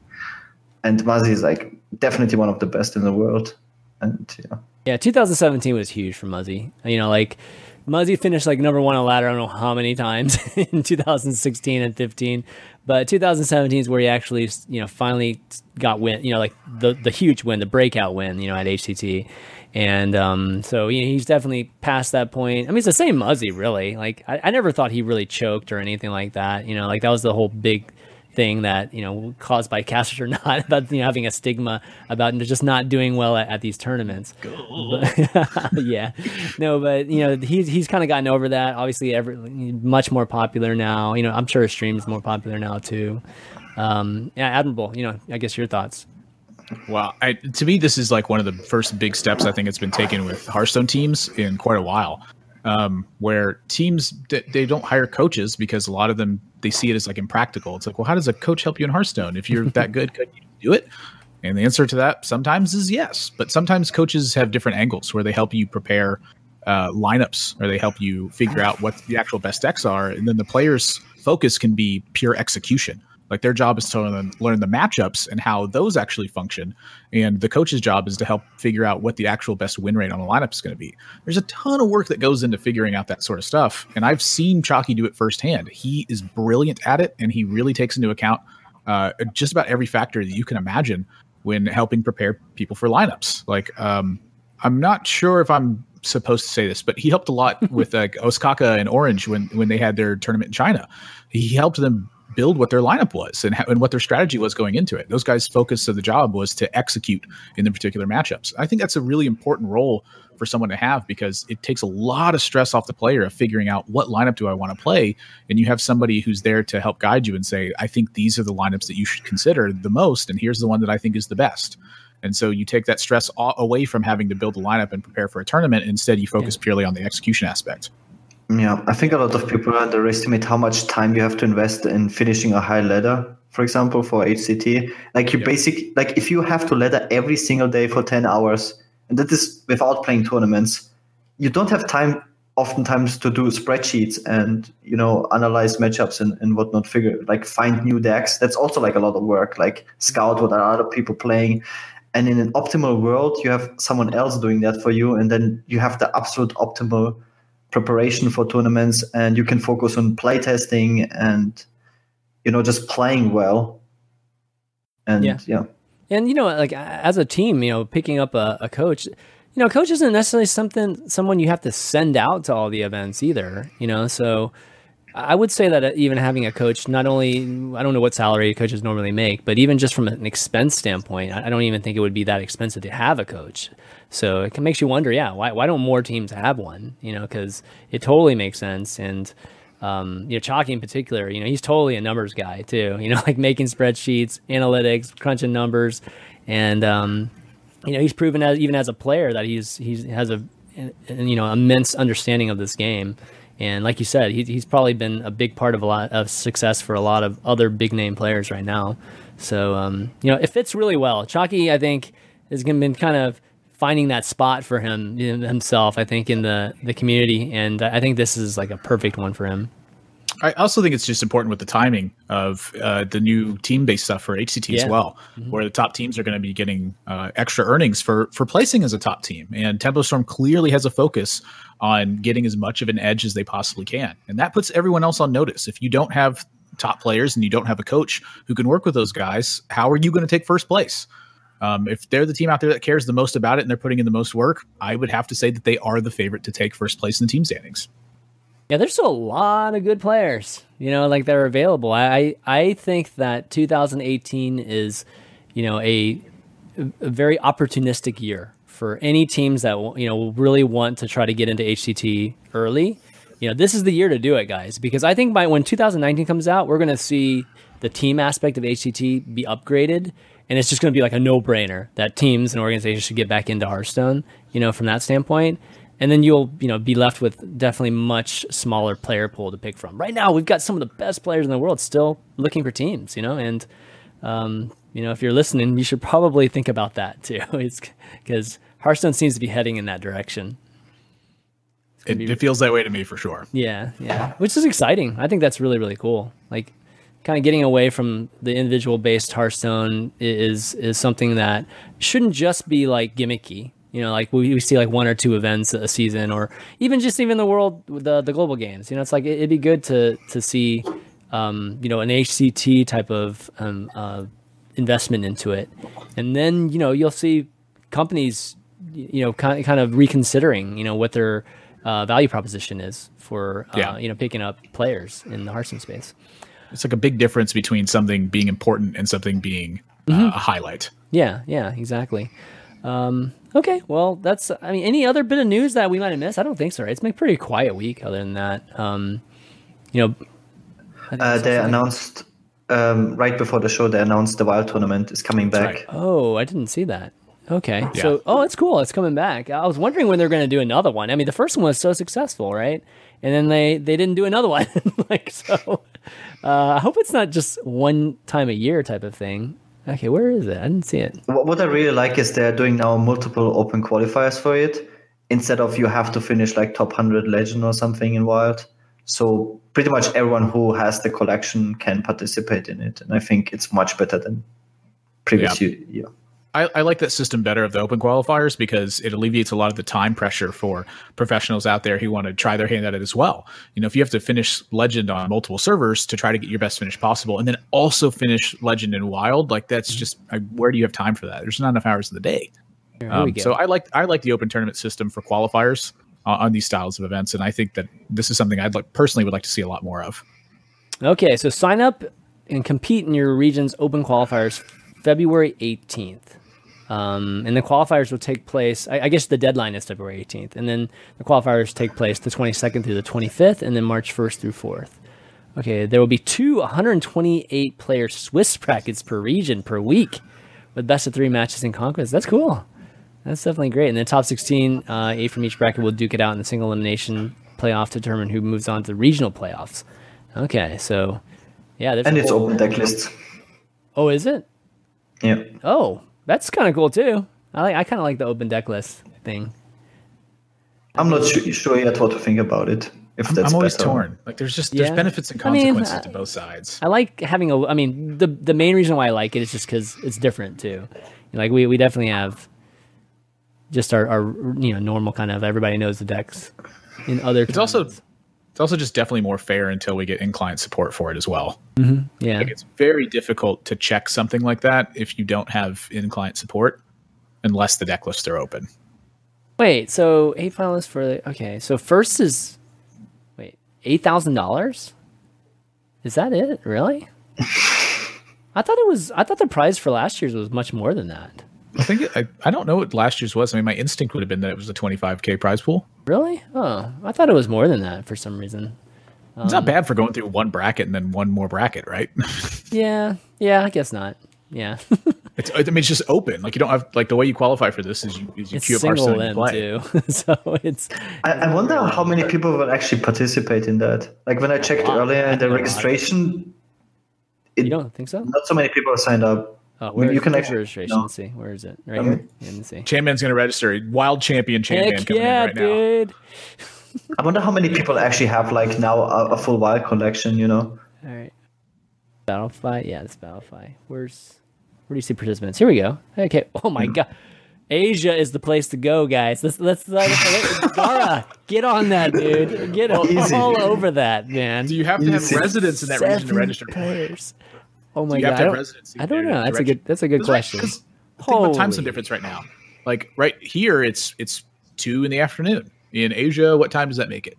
And Muzzy is like definitely one of the best in the world. And yeah. Yeah, 2017 was huge for Muzzy. You know, like Muzzy finished like number one on ladder. I don't know how many times in 2016 and 15, but 2017 is where he actually, you know, finally got win. You know, like the the huge win, the breakout win. You know, at HCT, and um, so you know, he's definitely past that point. I mean, it's the same Muzzy, really. Like I, I never thought he really choked or anything like that. You know, like that was the whole big thing that you know caused by casters or not about you know having a stigma about just not doing well at, at these tournaments. But, yeah, no, but you know he's he's kind of gotten over that. Obviously, every much more popular now. You know, I'm sure his stream is more popular now too. Um, yeah, admirable. You know, I guess your thoughts. Well, I, to me, this is like one of the first big steps I think it's been taken with Hearthstone teams in quite a while um, where teams they don't hire coaches because a lot of them they see it as like impractical. It's like, well, how does a coach help you in Hearthstone? If you're that good, could you do it? And the answer to that sometimes is yes, but sometimes coaches have different angles where they help you prepare uh, lineups or they help you figure out what the actual best decks are, and then the player's focus can be pure execution. Like their job is to learn, learn the matchups and how those actually function. And the coach's job is to help figure out what the actual best win rate on a lineup is going to be. There's a ton of work that goes into figuring out that sort of stuff. And I've seen Chalky do it firsthand. He is brilliant at it and he really takes into account uh, just about every factor that you can imagine when helping prepare people for lineups. Like, um, I'm not sure if I'm supposed to say this, but he helped a lot with like Ostkaka and Orange when when they had their tournament in China. He helped them build what their lineup was and, and what their strategy was going into it. Those guys' focus of the job was to execute in the particular matchups. I think that's a really important role for someone to have because it takes a lot of stress off the player of figuring out what lineup do I want to play. And you have somebody who's there to help guide you and say, I think these are the lineups that you should consider the most. And here's the one that I think is the best. And so you take that stress away from having to build a lineup and prepare for a tournament. Instead, you focus yeah. purely on the execution aspect. Yeah, I think a lot of people underestimate how much time you have to invest in finishing a high ladder, for example, for HCT. Like you yeah. basic like if you have to ladder every single day for 10 hours, and that is without playing tournaments, you don't have time oftentimes to do spreadsheets and you know analyze matchups and, and whatnot figure like find new decks that's also like a lot of work like scout what are other people playing and in an optimal world you have someone else doing that for you and then you have the absolute optimal preparation for tournaments and you can focus on playtesting and you know just playing well and yeah, yeah. and you know like as a team you know picking up a, a coach you know, coach isn't necessarily something someone you have to send out to all the events either. You know, so I would say that even having a coach, not only I don't know what salary coaches normally make, but even just from an expense standpoint, I don't even think it would be that expensive to have a coach. So it makes you wonder, yeah, why why don't more teams have one? You know, because it totally makes sense and. Um, you know, Chalky in particular, you know, he's totally a numbers guy too. You know, like making spreadsheets, analytics, crunching numbers, and um, you know, he's proven as even as a player that he's he's has a, a you know immense understanding of this game. And like you said, he, he's probably been a big part of a lot of success for a lot of other big name players right now. So um, you know, it fits really well. Chalky, I think, has been kind of finding that spot for him himself. I think in the the community, and I think this is like a perfect one for him. I also think it's just important with the timing of uh, the new team based stuff for HCT yeah. as well, mm-hmm. where the top teams are going to be getting uh, extra earnings for for placing as a top team. And Tempo Storm clearly has a focus on getting as much of an edge as they possibly can, and that puts everyone else on notice. If you don't have top players and you don't have a coach who can work with those guys, how are you going to take first place? Um, if they're the team out there that cares the most about it and they're putting in the most work, I would have to say that they are the favorite to take first place in the team standings yeah, there's still a lot of good players, you know, like they're available. I I think that 2018 is, you know, a, a very opportunistic year for any teams that you know really want to try to get into HCT early. You know, this is the year to do it, guys, because I think by when 2019 comes out, we're going to see the team aspect of HCT be upgraded, and it's just going to be like a no-brainer that teams and organizations should get back into Hearthstone. You know, from that standpoint and then you'll you know be left with definitely much smaller player pool to pick from. Right now, we've got some of the best players in the world still looking for teams, you know, and um, you know if you're listening, you should probably think about that too. It's because Hearthstone seems to be heading in that direction. It, be, it feels that way to me for sure. Yeah, yeah, which is exciting. I think that's really really cool. Like kind of getting away from the individual based Hearthstone is is something that shouldn't just be like gimmicky you know, like we, we see like one or two events a season, or even just even the world, the the global games. You know, it's like it, would be good to to see, um, you know, an HCT type of um, uh, investment into it, and then you know you'll see companies, you know, kind kind of reconsidering, you know, what their uh, value proposition is for uh, yeah. you know picking up players in the Hearthstone space. It's like a big difference between something being important and something being uh, mm-hmm. a highlight. Yeah, yeah, exactly. Um, okay, well, that's. I mean, any other bit of news that we might have missed? I don't think so. Right? It's been a pretty quiet week. Other than that, um, you know, uh, they announced um, right before the show. They announced the Wild tournament is coming back. Right. Oh, I didn't see that. Okay, yeah. so oh, it's cool. It's coming back. I was wondering when they're going to do another one. I mean, the first one was so successful, right? And then they they didn't do another one. like so, uh, I hope it's not just one time a year type of thing. Okay, where is it? I didn't see it. What I really like is they're doing now multiple open qualifiers for it instead of you have to finish like top 100 legend or something in wild. So pretty much everyone who has the collection can participate in it. And I think it's much better than previous yeah. year. I, I, like that system better of the open qualifiers because it alleviates a lot of the time pressure for professionals out there who want to try their hand at it as well. You know, if you have to finish Legend on multiple servers to try to get your best finish possible, and then also finish Legend in Wild, like that's just like, where do you have time for that? There's not enough hours in the day. Um, so I like I like the open tournament system for qualifiers uh, on these styles of events, and I think that this is something I'd like personally would like to see a lot more of. Okay, so sign up and compete in your region's open qualifiers February 18th. Um, and the qualifiers will take place, I, I, guess the deadline is February 18th. And then the qualifiers take place the 22nd through the 25th, and then March 1st through 4th. Okay, there will be two 128 player Swiss brackets per region per week with best of three matches in conquest. That's cool. That's definitely great. And then top 16, uh, eight from each bracket will duke it out in the single elimination playoff to determine who moves on to the regional playoffs. Okay, so yeah, and it's open deck list. Oh, is it? Yeah. Oh, that's kind of cool too. I like, I kind of like the open deck list thing. I'm not su- sure yet what to think about it. If I'm, that's I'm always better. torn. Like there's just there's Yeah. benefits and I mean, consequences I- to both sides. I like having a. I mean, the the main reason why I like it is just because it's different too. Like we we definitely have just our, our you know normal kind of everybody knows the decks in other. It's also tournaments. It's also just definitely more fair until we get in client support for it as well. Mm-hmm. yeah. Like it's very difficult to check something like that if you don't have in client support, unless the deck lists are open. Wait, so eight finalists for the okay. So first is wait eight thousand dollars. Is that it? Really? I thought it was. I thought the prize for last year's was much more than that. I think it, I, I don't know what last year's was. I mean, my instinct would have been that it was a 25k prize pool. Really? Oh, I thought it was more than that for some reason. It's Um, not bad for going through one bracket and then one more bracket, right? Yeah, yeah, I guess not. Yeah, it's, I mean, it's just open. Like you don't have like the way you qualify for this is you, is you it's queue up single Hearthstone and limb play. too. so it's I, I wonder how many people will actually participate in that. Like when I checked earlier in the think a lot. registration, you don't think so? not so many people signed up. Oh, mean, where you can where's actually- registration? no. Let's see. Where is it? Right Um, here. Yeah, let me see. Champion's going to register. Wild champion champion Heck coming yeah, in right now. dude! I wonder how many people actually have like now a, a full wild collection. You know, All right. Battlefy. Yeah, it's Battlefy. Where's where do you see participants? Here we go. Okay. Oh my Hmm. god. Asia is the place to go, guys. Let's let's let, Gaara, get on that, dude. Get Easy. all over that, man. Do you have to have Easy. residents in that region to Seven register? players. Oh my you god. I don't, I don't know. That's a good that's a good question. right, Think about time zone difference right now. Like right here, it's it's two in the afternoon. In Asia, what time does that make it?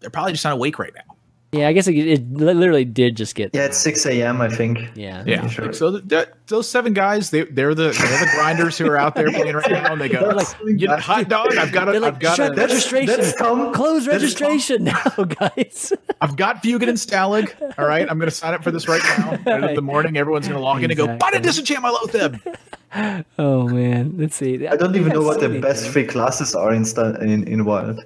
They're probably just not awake right now. Yeah, I guess it, it literally did just get yeah, it's six a.m. I think. yeah. Yeah. Sure. So that, those seven guys, they they're the they're the grinders who are out there playing right now, and they go, like, "You know, hot dog, I've got They're a, like, I've got shut a, registration. that's Tom. Close That's registration now, guys. I've got Feugen and Stalagg. All right, I'm going to sign up for this right now. And in the morning, everyone's going to log in and go, "Buy to disenchant my Loatheb." oh man, let's see. I don't even know what the the best three classes are in in, in wild.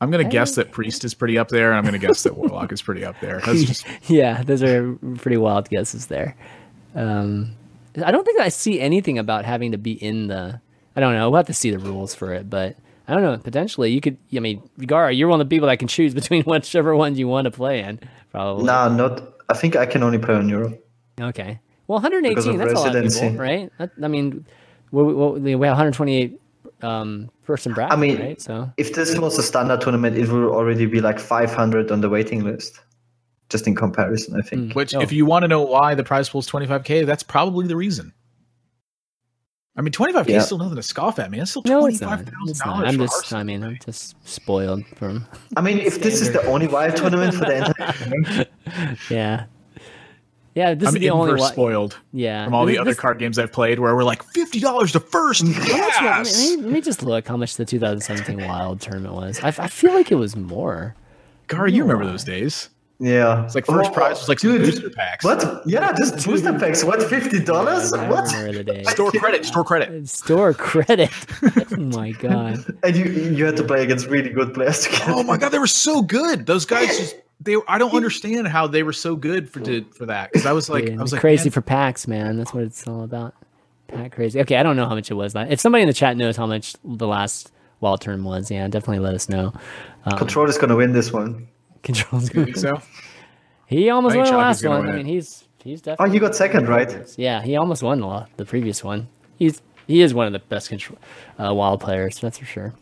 I'm going to guess that Priest is pretty up there, and I'm going to guess that Warlock is pretty up there. That's just Yeah, those are pretty wild guesses there. Um, I don't think I see anything about having to be in the. I don't know. We'll have to see the rules for it, but I don't know. Potentially, you could. I mean, Gaara, you're one of the people that can choose between whichever one you want to play in. Probably. Nah, not. I think I can only play on Euro. Okay. Well, 118. of That's a lot of people, residency. right? That, I mean, we, we, we have 128 um, person bracket, I mean, right? So if this was a standard tournament, it would already be like 500 on the waiting list. Just in comparison, I think. which, Oh. if you want to know why the prize pool is 25k, that's probably the reason. I mean, 25k Yeah. is still nothing to scoff at, man. It's still no, it's not. It's not. I'm just. I mean, I'm just spoiled from. I mean, if this is the only wild tournament for the entire Yeah. Yeah, this I'm is the only inverse one. spoiled Yeah. from all the other this- card games I've played, where we're like fifty dollars to first. How much Yes, let, me, let me just look how much the 2017 Wild tournament was. I, I feel like it was more. Gar, you remember those days? yeah, It's like first Oh, prize was like some dude, booster packs. What? Yeah, just booster packs. What? Fifty dollars? I What? remember the day. Store credit, store credit. Store credit. oh my god. And you you had to play against really good players to get. Oh my god, they were so good. Those guys just they. I don't understand how they were so good for to, for that because I was like Dude, I was like crazy man, for packs, man. That's what it's all about. Pack crazy. Okay, I don't know how much it was. If somebody in the chat knows how much the last Wild term was, yeah, definitely let us know. Um, Control is gonna win this one. Controls. You think so. He almost I won the last gonna one. I mean, he's he's definitely. Oh, definitely. you got second, right? Yeah, he almost won the, the previous one. He's he is one of the best control uh, wild players, that's for sure.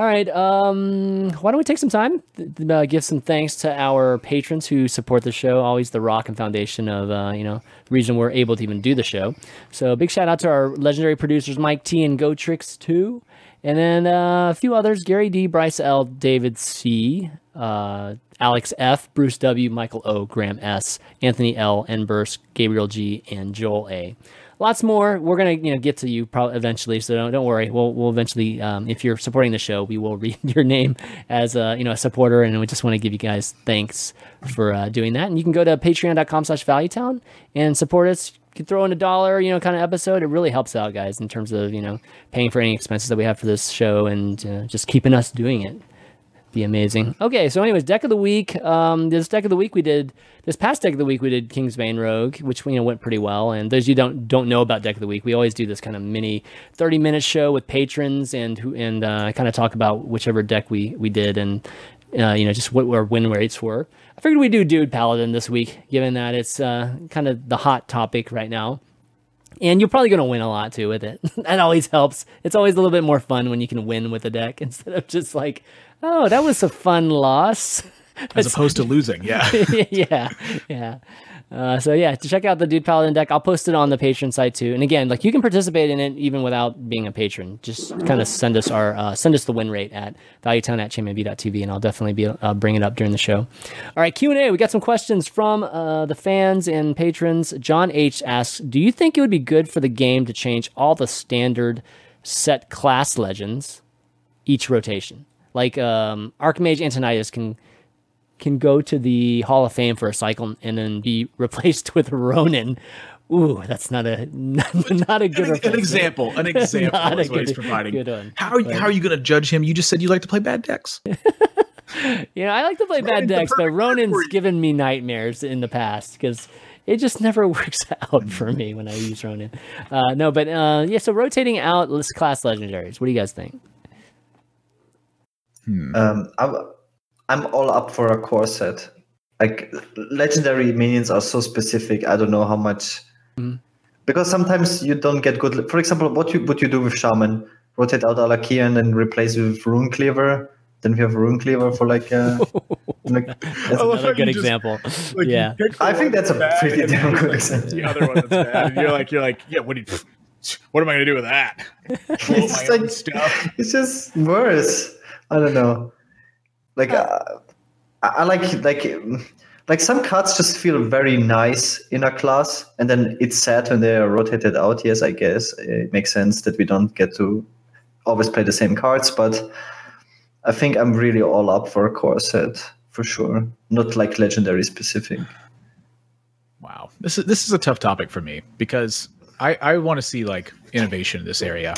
All right, um, why don't we take some time th- uh, give some thanks to our patrons who support the show, always the rock and foundation of uh, you know reason we're able to even do the show. So big shout out to our legendary producers Mike T and Go Tricks too, and then uh, a few others: Gary D, Bryce L, David C, uh, Alex F, Bruce W, Michael O, Graham S, Anthony L, Burst, Gabriel G, and Joel A. Lots more. We're gonna you know get to you probably eventually, so don't, don't worry. We'll we'll eventually, um, if you're supporting the show, we will read your name as a you know a supporter, and we just want to give you guys thanks for uh, doing that. And you can go to Patreon.com/slash ValueTown and support us. You can throw in a dollar, you know, kind of episode. It really helps out, guys, in terms of you know paying for any expenses that we have for this show and uh, just keeping us doing it be amazing. Okay, so anyways, deck of the week. Um, this deck of the week we did this past deck of the week we did Kingsbane Rogue, which you know went pretty well. And those you don't don't know about deck of the week, we always do this kind of mini thirty minute show with patrons and who and uh, kind of talk about whichever deck we we did and uh, you know just what our win rates were. I figured we'd do Dude Paladin this week, given that it's uh, kind of the hot topic right now. And you're probably going to win a lot too with it. that always helps. It's always a little bit more fun when you can win with a deck instead of just like, oh, that was a fun loss. As opposed to losing, yeah. yeah, yeah. Uh, so yeah, to check out the Dude Paladin deck, I'll post it on the patron site too. And again, like you can participate in it even without being a patron. Just kind of send us our uh, send us the win rate at valuetown at chanmanv.tv, and I'll definitely be uh, bring it up during the show. All right, Q and A. We got some questions from uh, the fans and patrons. John H asks, "Do you think it would be good for the game to change all the standard set class legends each rotation? Like um, Archmage Antonidas can." can go to the Hall of Fame for a cycle and then be replaced with Rhonin. Ooh, that's not a not, not a good an, an example. An example is what good, he's providing. How are, how are you going to judge him? You just said you like to play bad decks. you know, I like to play bad decks, but Rhonin's given me nightmares in the past because it just never works out for me when I use Rhonin. Uh, no, but uh, yeah, so rotating out class legendaries. What do you guys think? Hmm. Um, I, I'm all up for a core set. Like legendary minions are so specific. I don't know how much mm. because sometimes you don't get good. For example, what you would you do with Shaman? Rotate out Al'Akir and replace with Rune Cleaver. Then we have Rune Cleaver for like. Uh, like that's another good just, example. Like, yeah, I think that's a pretty damn good example. The other one that's bad. And you're like, you're like, yeah. What do you? What am I going to do with that? it's, like, it's just worse. I don't know. Like uh, I like like like some cards just feel very nice in a class, and then it's sad when they are rotated out. Yes, I guess it makes sense that we don't get to always play the same cards, but I think I'm really all up for a core set for sure. Not like legendary specific. Wow, this is this is a tough topic for me because I, I want to see like innovation in this area.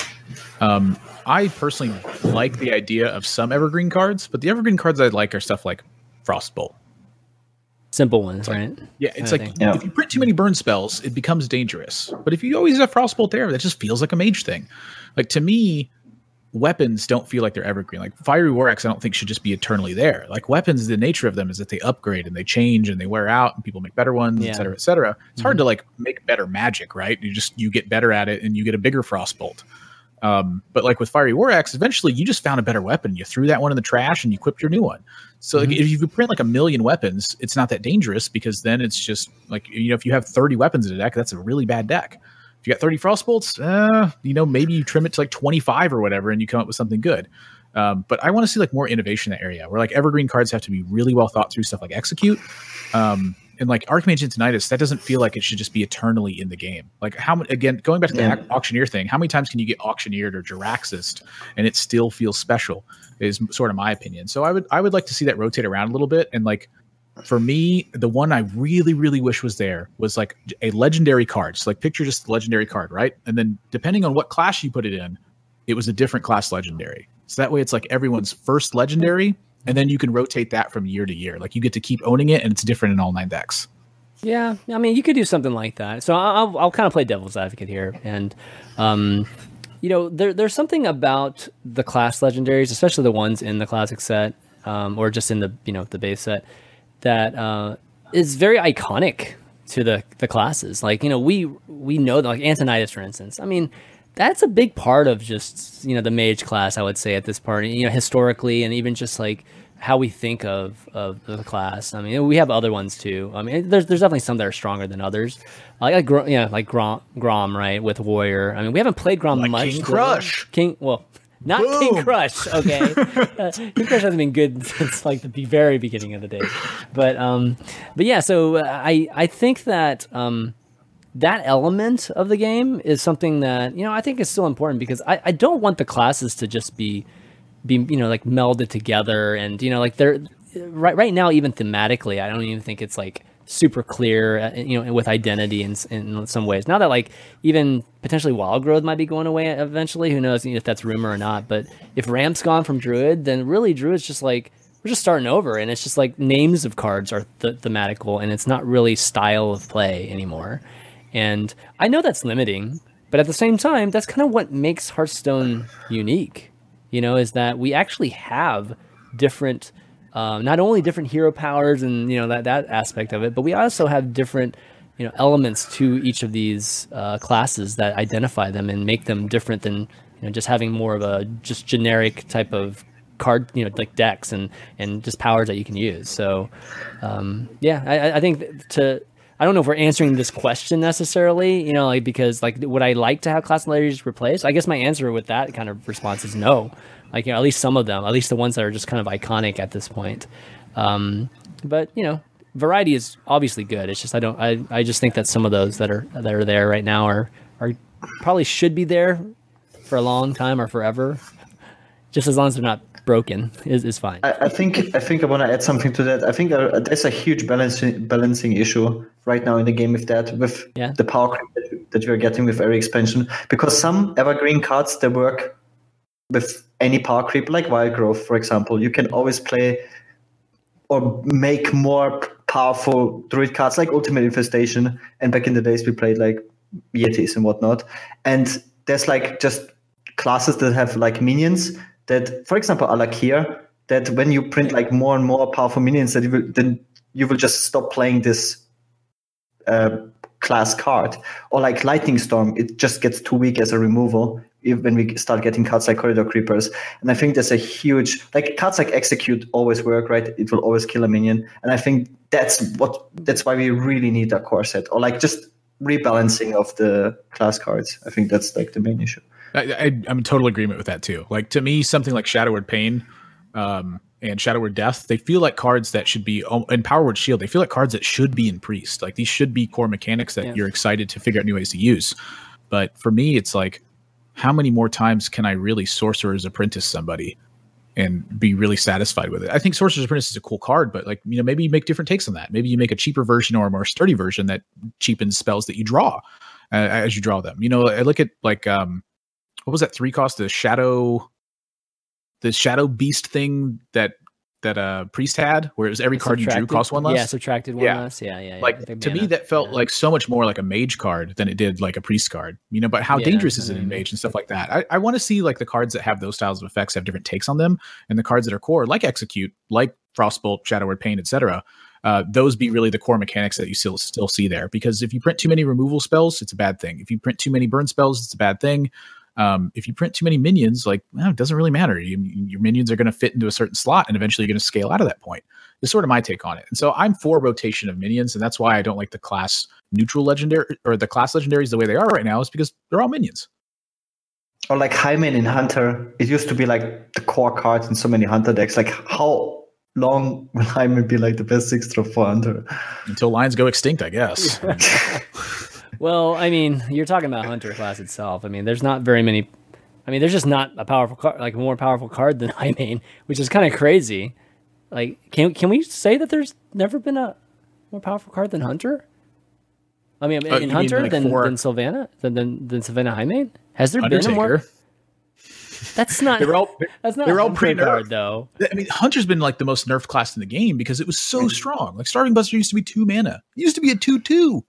Um, I personally like the idea of some evergreen cards, but the evergreen cards I like are stuff like Frostbolt. Simple ones, like, right? Yeah, it's like yeah. if you print too many burn spells, it becomes dangerous. But if you always have Frostbolt there, that just feels like a mage thing. Like to me, weapons don't feel like they're evergreen. Like fiery war axe, I don't think should just be eternally there. Like weapons, the nature of them is that they upgrade and they change and they wear out and people make better ones, yeah. et cetera, et cetera. It's mm-hmm. hard to like make better magic, right? You just you get better at it and you get a bigger frostbolt. Um, but like with fiery war axe, eventually you just found a better weapon. You threw that one in the trash and you equipped your new one. So mm-hmm. like, if you print like a million weapons, it's not that dangerous because then it's just like you know if you have 30 weapons in a deck, that's a really bad deck. If you got 30 frost bolts, uh, you know, maybe you trim it to like 25 or whatever and you come up with something good. Um, but I want to see like more innovation in that area where like evergreen cards have to be really well thought through stuff like execute. Um, and like Archmage Antonidas, that doesn't feel like it should just be eternally in the game. Like how again, going back to the yeah. auctioneer thing, how many times can you get auctioneered or Jaraxxed and it still feels special? Is sort of my opinion. So I would I would like to see that rotate around a little bit and like for me, the one I really, really wish was there was like a legendary card. So like picture just the legendary card, right? And then depending on what class you put it in, it was a different class legendary. So that way it's like everyone's first legendary, and then you can rotate that from year to year. Like you get to keep owning it, and it's different in all nine decks. Yeah, I mean, you could do something like that. So I'll, I'll kind of play devil's advocate here, and um, you know, there, there's something about the class legendaries, especially the ones in the classic set, um, or just in the you know the base set, that uh, is very iconic to the the classes. Like you know, we we know that, like Antonidas, for instance. I mean, that's a big part of just you know the mage class. I would say at this part, you know, historically, and even just like how we think of of the class. I mean, we have other ones too. I mean, there's there's definitely some that are stronger than others. Like, like yeah, like Grom, Grom, right, with Warrior. I mean, we haven't played Grom like much. King Krush. King, well, not Boom. King Krush. Okay, uh, King Krush hasn't been good since like the very beginning of the day. But um, but yeah. So uh, I I think that um, that element of the game is something that you know I think is still important because I I don't want the classes to just be be you know like melded together and you know like they're right right now even thematically I don't even think it's like super clear, uh, you know, with identity in, in some ways. Now that like even potentially wild growth might be going away eventually, who knows if that's rumor or not. But if Ramp's gone from Druid, then really Druid's just like we're just starting over, and it's just like names of cards are th- thematical, and it's not really style of play anymore. And I know that's limiting, but at the same time, that's kind of what makes Hearthstone unique. You know, is that we actually have different, uh, not only different hero powers and you know that that aspect of it, but we also have different you know elements to each of these uh, classes that identify them and make them different than you know just having more of a just generic type of card, you know, like decks and and just powers that you can use. So, um, yeah, I, I think to I don't know if we're answering this question necessarily, you know, like because like would I like to have class letters replaced? I guess my answer with that kind of response is no. Like you know, at least some of them, at least the ones that are just kind of iconic at this point. Um, but you know, variety is obviously good. It's just I don't I, I just think that some of those that are that are there right now are are probably should be there for a long time or forever. Just as long as they're not broken is, is fine. I, I think I think I want to add something to that. I think uh, there's a huge balancing balancing issue right now in the game with that, with yeah. the power that, that you're getting with every expansion. Because some evergreen cards they work with any power creep, like Wild Growth, for example. You can always play or make more powerful druid cards like Ultimate Infestation. And back in the days we played like Yetis and whatnot. And there's like just classes that have like minions that, for example, Al'Akir, that when you print like more and more powerful minions, that you will, then you will just stop playing this uh, class card. Or like Lightning Storm, it just gets too weak as a removal when we start getting cards like Corridor Creepers. And I think there's a huge like cards like Execute always work, right? It will always kill a minion. And I think that's what that's why we really need a core set. Or like just rebalancing of the class cards. I think that's like the main issue. I, I, am in total agreement with that too. Like to me, something like Shadow Word Pain um, and Shadow Word Death, they feel like cards that should be oh, and Power Word Shield. They feel like cards that should be in Priest. Like these should be core mechanics that yeah. you're excited to figure out new ways to use. But for me, it's like, how many more times can I really Sorcerer's Apprentice somebody and be really satisfied with it? I think Sorcerer's Apprentice is a cool card, but like you know, maybe you make different takes on that. Maybe you make a cheaper version or a more sturdy version that cheapens spells that you draw uh, as you draw them. You know, I look at like um, what was that three cost? The shadow, the shadow beast thing that that uh priest had, where it was every card you drew cost one less. Yeah, subtracted one yeah. less. Yeah, yeah. yeah. Like to mana. me, that felt yeah. like so much more like a mage card than it did like a priest card. You know, but how yeah, dangerous is it in mage and stuff like that? I, I want to see like the cards that have those styles of effects have different takes on them, and the cards that are core, like execute, like frostbolt, shadow word pain, etc. Uh, those be really the core mechanics that you still still see there. Because if you print too many removal spells, it's a bad thing. If you print too many burn spells, it's a bad thing. Um, if you print too many minions, like well, it doesn't really matter. You, your minions are going to fit into a certain slot, and eventually you're going to scale out of that point. Is sort of my take on it. And so I'm for rotation of minions, and that's why I don't like the class neutral legendary or the class legendaries the way they are right now. Is because they're all minions. Or like Highmane in Hunter, it used to be like the core cards in so many Hunter decks. Like how long will Highmane be like the best six drop for Hunter? Until lions go extinct, I guess. Well, I mean, you're talking about Hunter class itself. I mean, there's not very many. I mean, there's just not a powerful card, like a more powerful card than Highmane, which is kind of crazy. Like, can can we say that there's never been a more powerful card than Hunter? I mean, uh, in Hunter like than, four... than Sylvana than than, than Sylvana Highmane? Has there Undertaker. been a more? That's not. They're all. That's not. They're all pretty nerfed though. I mean, Hunter's been like the most nerfed class in the game because it was so strong. Like Starving Buzzard used to be two mana. It used to be a two-two.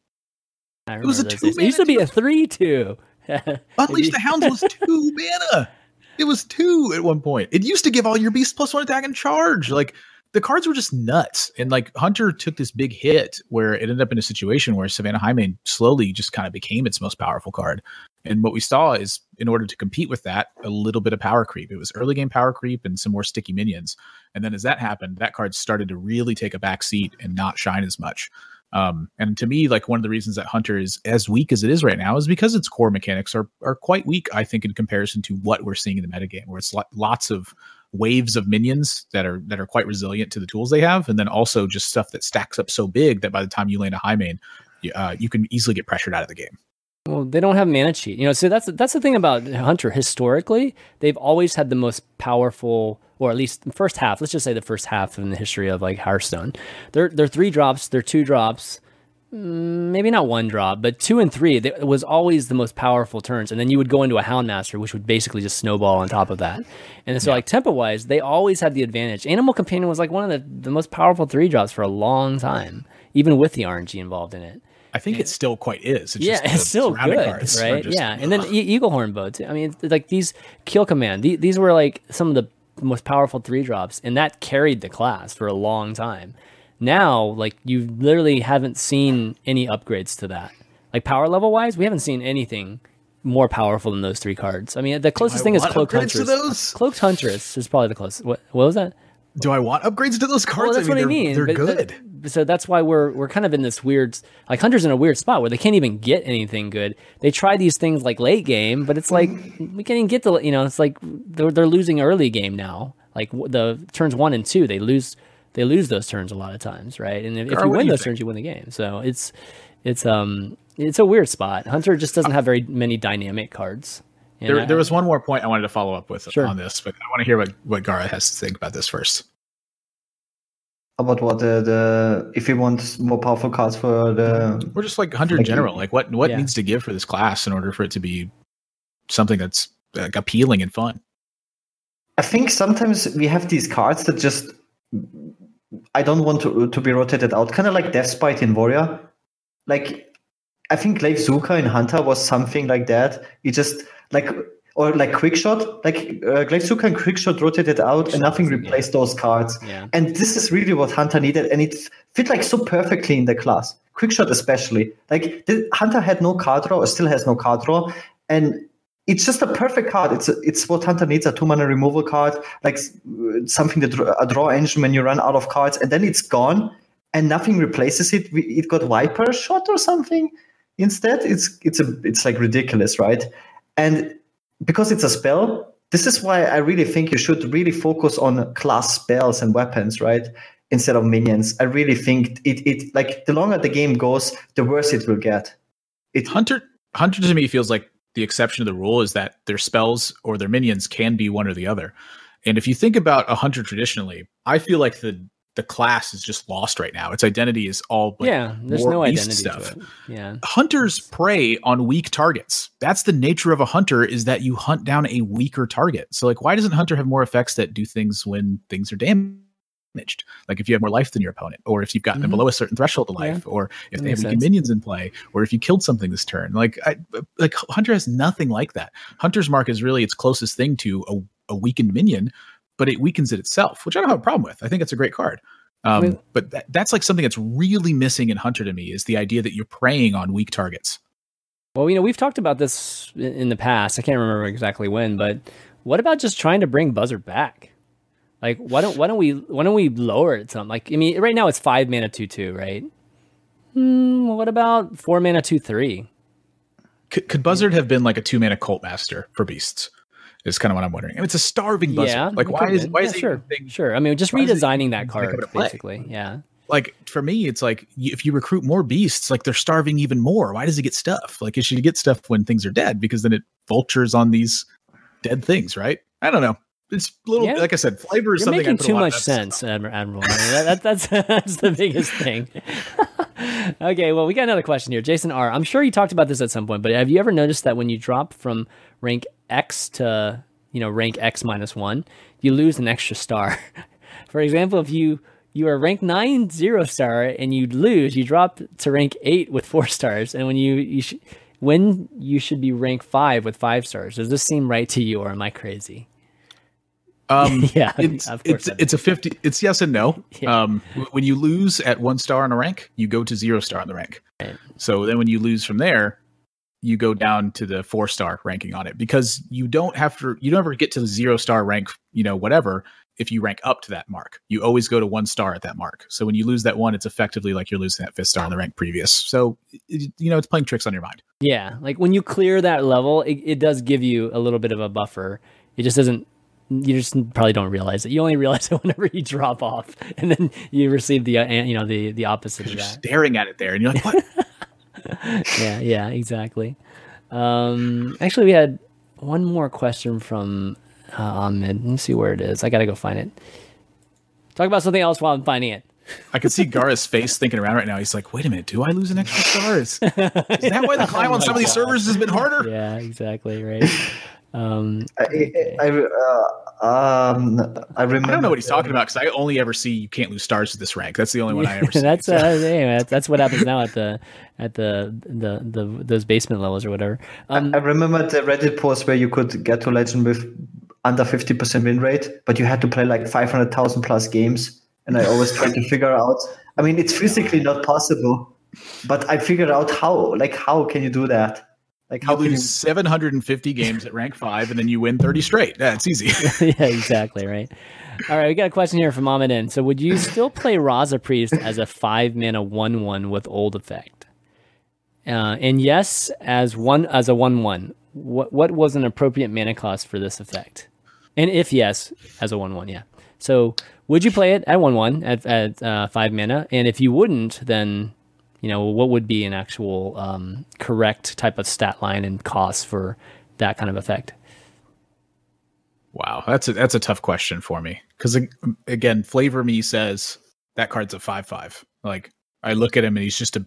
I it was a two. It used to be a three-two. Unleash the Hounds was two mana. It was two at one point. It used to give all your beasts plus one attack and charge. Like the cards were just nuts. And like Hunter took this big hit where it ended up in a situation where Savannah Highmane slowly just kind of became its most powerful card. And what we saw is in order to compete with that, a little bit of power creep. It was early game power creep and some more sticky minions. And then as that happened, that card started to really take a back seat and not shine as much. Um, and to me, like one of the reasons that Hunter is as weak as it is right now is because its core mechanics are are quite weak. I think in comparison to what we're seeing in the metagame, where it's lots of waves of minions that are that are quite resilient to the tools they have, and then also just stuff that stacks up so big that by the time you land a Highmane, uh, you can easily get pressured out of the game. Well, they don't have mana cheat. You know, so that's that's the thing about Hunter. Historically, they've always had the most powerful, or at least the first half. Let's just say the first half in the history of like Hearthstone. They're they're three drops. They're two drops. Mm, maybe not one drop, but two and three, it was always the most powerful turns. And then you would go into a Houndmaster, which would basically just snowball on top of that. And so, yeah. like tempo wise, they always had the advantage. Animal Companion was like one of the, the most powerful three drops for a long time, even with the RNG involved in it. I think it still quite is. It's yeah, it's still good, right? Just, yeah, and then e- Eaglehorn bow too. I mean, like these Kill Command, these, these were like some of the most powerful three drops, and that carried the class for a long time. Now, like you literally haven't seen any upgrades to that. Like power level wise, we haven't seen anything more powerful than those three cards. I mean, the closest thing is Cloaked Huntress. Cloaked Huntress is probably the closest. What, what was that? Do I want upgrades to those cards? Well, that's I mean, what I mean. They're, good. So that's why we're we're kind of in this weird like Hunter's in a weird spot where they can't even get anything good. They try these things like late game, but it's like we can't even get the you know it's like they're they're losing early game now. Like the turns one and two, they lose they lose those turns a lot of times, right? And if, if you win you those think? turns, you win the game. So it's it's um it's a weird spot. Hunter just doesn't have very many dynamic cards. There, there was one more point I wanted to follow up with sure. on this, but I want to hear what what Gaara has to think about this first. About what the, the if you want more powerful cards for the or just like Hunter in general, like what what yeah. needs to give for this class in order for it to be something that's like appealing and fun. I think sometimes we have these cards that just I don't want to to be rotated out, kind of like Death's Bite in Warrior. Like I think Glaivezooka in Hunter was something like that. it just like or like quick shot, like uh, Glaivezooka and quick shot rotated out, and nothing replaced yeah. those cards. Yeah. And this is really what Hunter needed, and it fit like so perfectly in the class. Quick shot especially, like the, Hunter had no card draw, or still has no card draw, and it's just a perfect card. It's a, it's what Hunter needs a two mana removal card, like something that a draw engine when you run out of cards, and then it's gone, and nothing replaces it. It got Viper shot or something instead. It's it's a it's like ridiculous, right? And because it's a spell, this is why I really think you should really focus on class spells and weapons, right? Instead of minions. I really think it it like the longer the game goes, the worse it will get. It Hunter Hunter to me feels like the exception to the rule is that their spells or their minions can be one or the other. And if you think about a hunter traditionally, I feel like the the class is just lost right now. Its identity is all like yeah. There's no identity stuff. Yeah, hunters prey on weak targets. That's the nature of a hunter is that you hunt down a weaker target. So like, why doesn't hunter have more effects that do things when things are damaged? Like if you have more life than your opponent, or if you've gotten mm-hmm. below a certain threshold of life, yeah. or if that they have minions in play, or if you killed something this turn. Like I, like Hunter has nothing like that. Hunter's mark is really its closest thing to a, a weakened minion, but it weakens it itself, which I don't have a problem with. I think it's a great card. Um, but that, that's like something that's really missing in Hunter to me is the idea that you're preying on weak targets. Well, you know, we've talked about this in the past. I can't remember exactly when, but what about just trying to bring Buzzard back? Like, why don't why don't we why don't we lower it some? Like, I mean, right now it's five mana two two, right? Hmm, what about four mana two three? Could, could Buzzard have been like a two mana cult master for beasts? Is kind of what I'm wondering. And it's a starving Buzzard. Yeah, like why is why yeah, is sure thing, sure? I mean, just redesigning that card basically. Yeah. Like for me, it's like if you recruit more beasts, like they're starving even more. Why does he get stuff? Like it should get stuff when things are dead because then it vultures on these dead things, right? I don't know it's a little yeah. like I said, flavor is You're something making too much sense, Admirable. Admirable. that, that's that's the biggest thing. okay, well, we got another question here, Jason R. I'm sure you talked about this at some point, but have you ever noticed that when you drop from rank X to you know rank X minus one, you lose an extra star? For example, if you you are rank nine zero star and you lose, you drop to rank eight with four stars, and when you you sh- when you should be rank five with five stars. Does this seem right to you, or am I crazy? Um, yeah, it's it's, it's a fifty. It's yes and no. Yeah. Um, when you lose at one star on a rank, you go to zero star on the rank. Right. So then when you lose from there, you go down to the four star ranking on it because you don't have to. You don't ever get to the zero star rank. You know, whatever. If you rank up to that mark, you always go to one star at that mark. So when you lose that one, it's effectively like you're losing that fifth star on the rank previous. So you know, it's playing tricks on your mind. Yeah, like when you clear that level, it, it does give you a little bit of a buffer. It just doesn't you just probably don't realize it. You only realize it whenever you drop off, and then you receive the uh, you know the the opposite of that. Staring at it there, and you're like, what? yeah, yeah, exactly. Um, actually, we had one more question from uh, Ahmed. Let me see where it is. I gotta go find it. Talk about something else while I'm finding it. I can see Gaara's face thinking around right now. He's like, "Wait a minute, do I lose an extra star? Is, is that why the climb on some of these servers has been harder?" Yeah, exactly right. Um, I, I, uh, um, I remember. I don't know what he's talking about because I only ever see you can't lose stars at this rank. That's the only one I ever see. that's uh, anyway, that's, that's what happens now at the at the the, the those basement levels or whatever. Um, I, I remember the Reddit post where you could get to legend with under fifty percent win rate, but you had to play like five hundred thousand plus games. And I always try to figure out. I mean, it's physically not possible, but I figured out how. Like, how can you do that? Like how you lose you... 750 games at rank five and then you win 30 straight. That's easy. yeah, exactly. Right. All right. We got a question here from Ahmed So would you still play Raza Priest as a five mana one one with old effect? Uh, and yes, as one as a one one. What what was an appropriate mana cost for this effect? And if yes, as a one one, yeah. So would you play it at one one at at uh, five mana? And if you wouldn't, then you know, what would be an actual um, correct type of stat line and cost for that kind of effect? Wow, that's a that's a tough question for me because again, flavor me says that card's a five five. Like I look at him and he's just a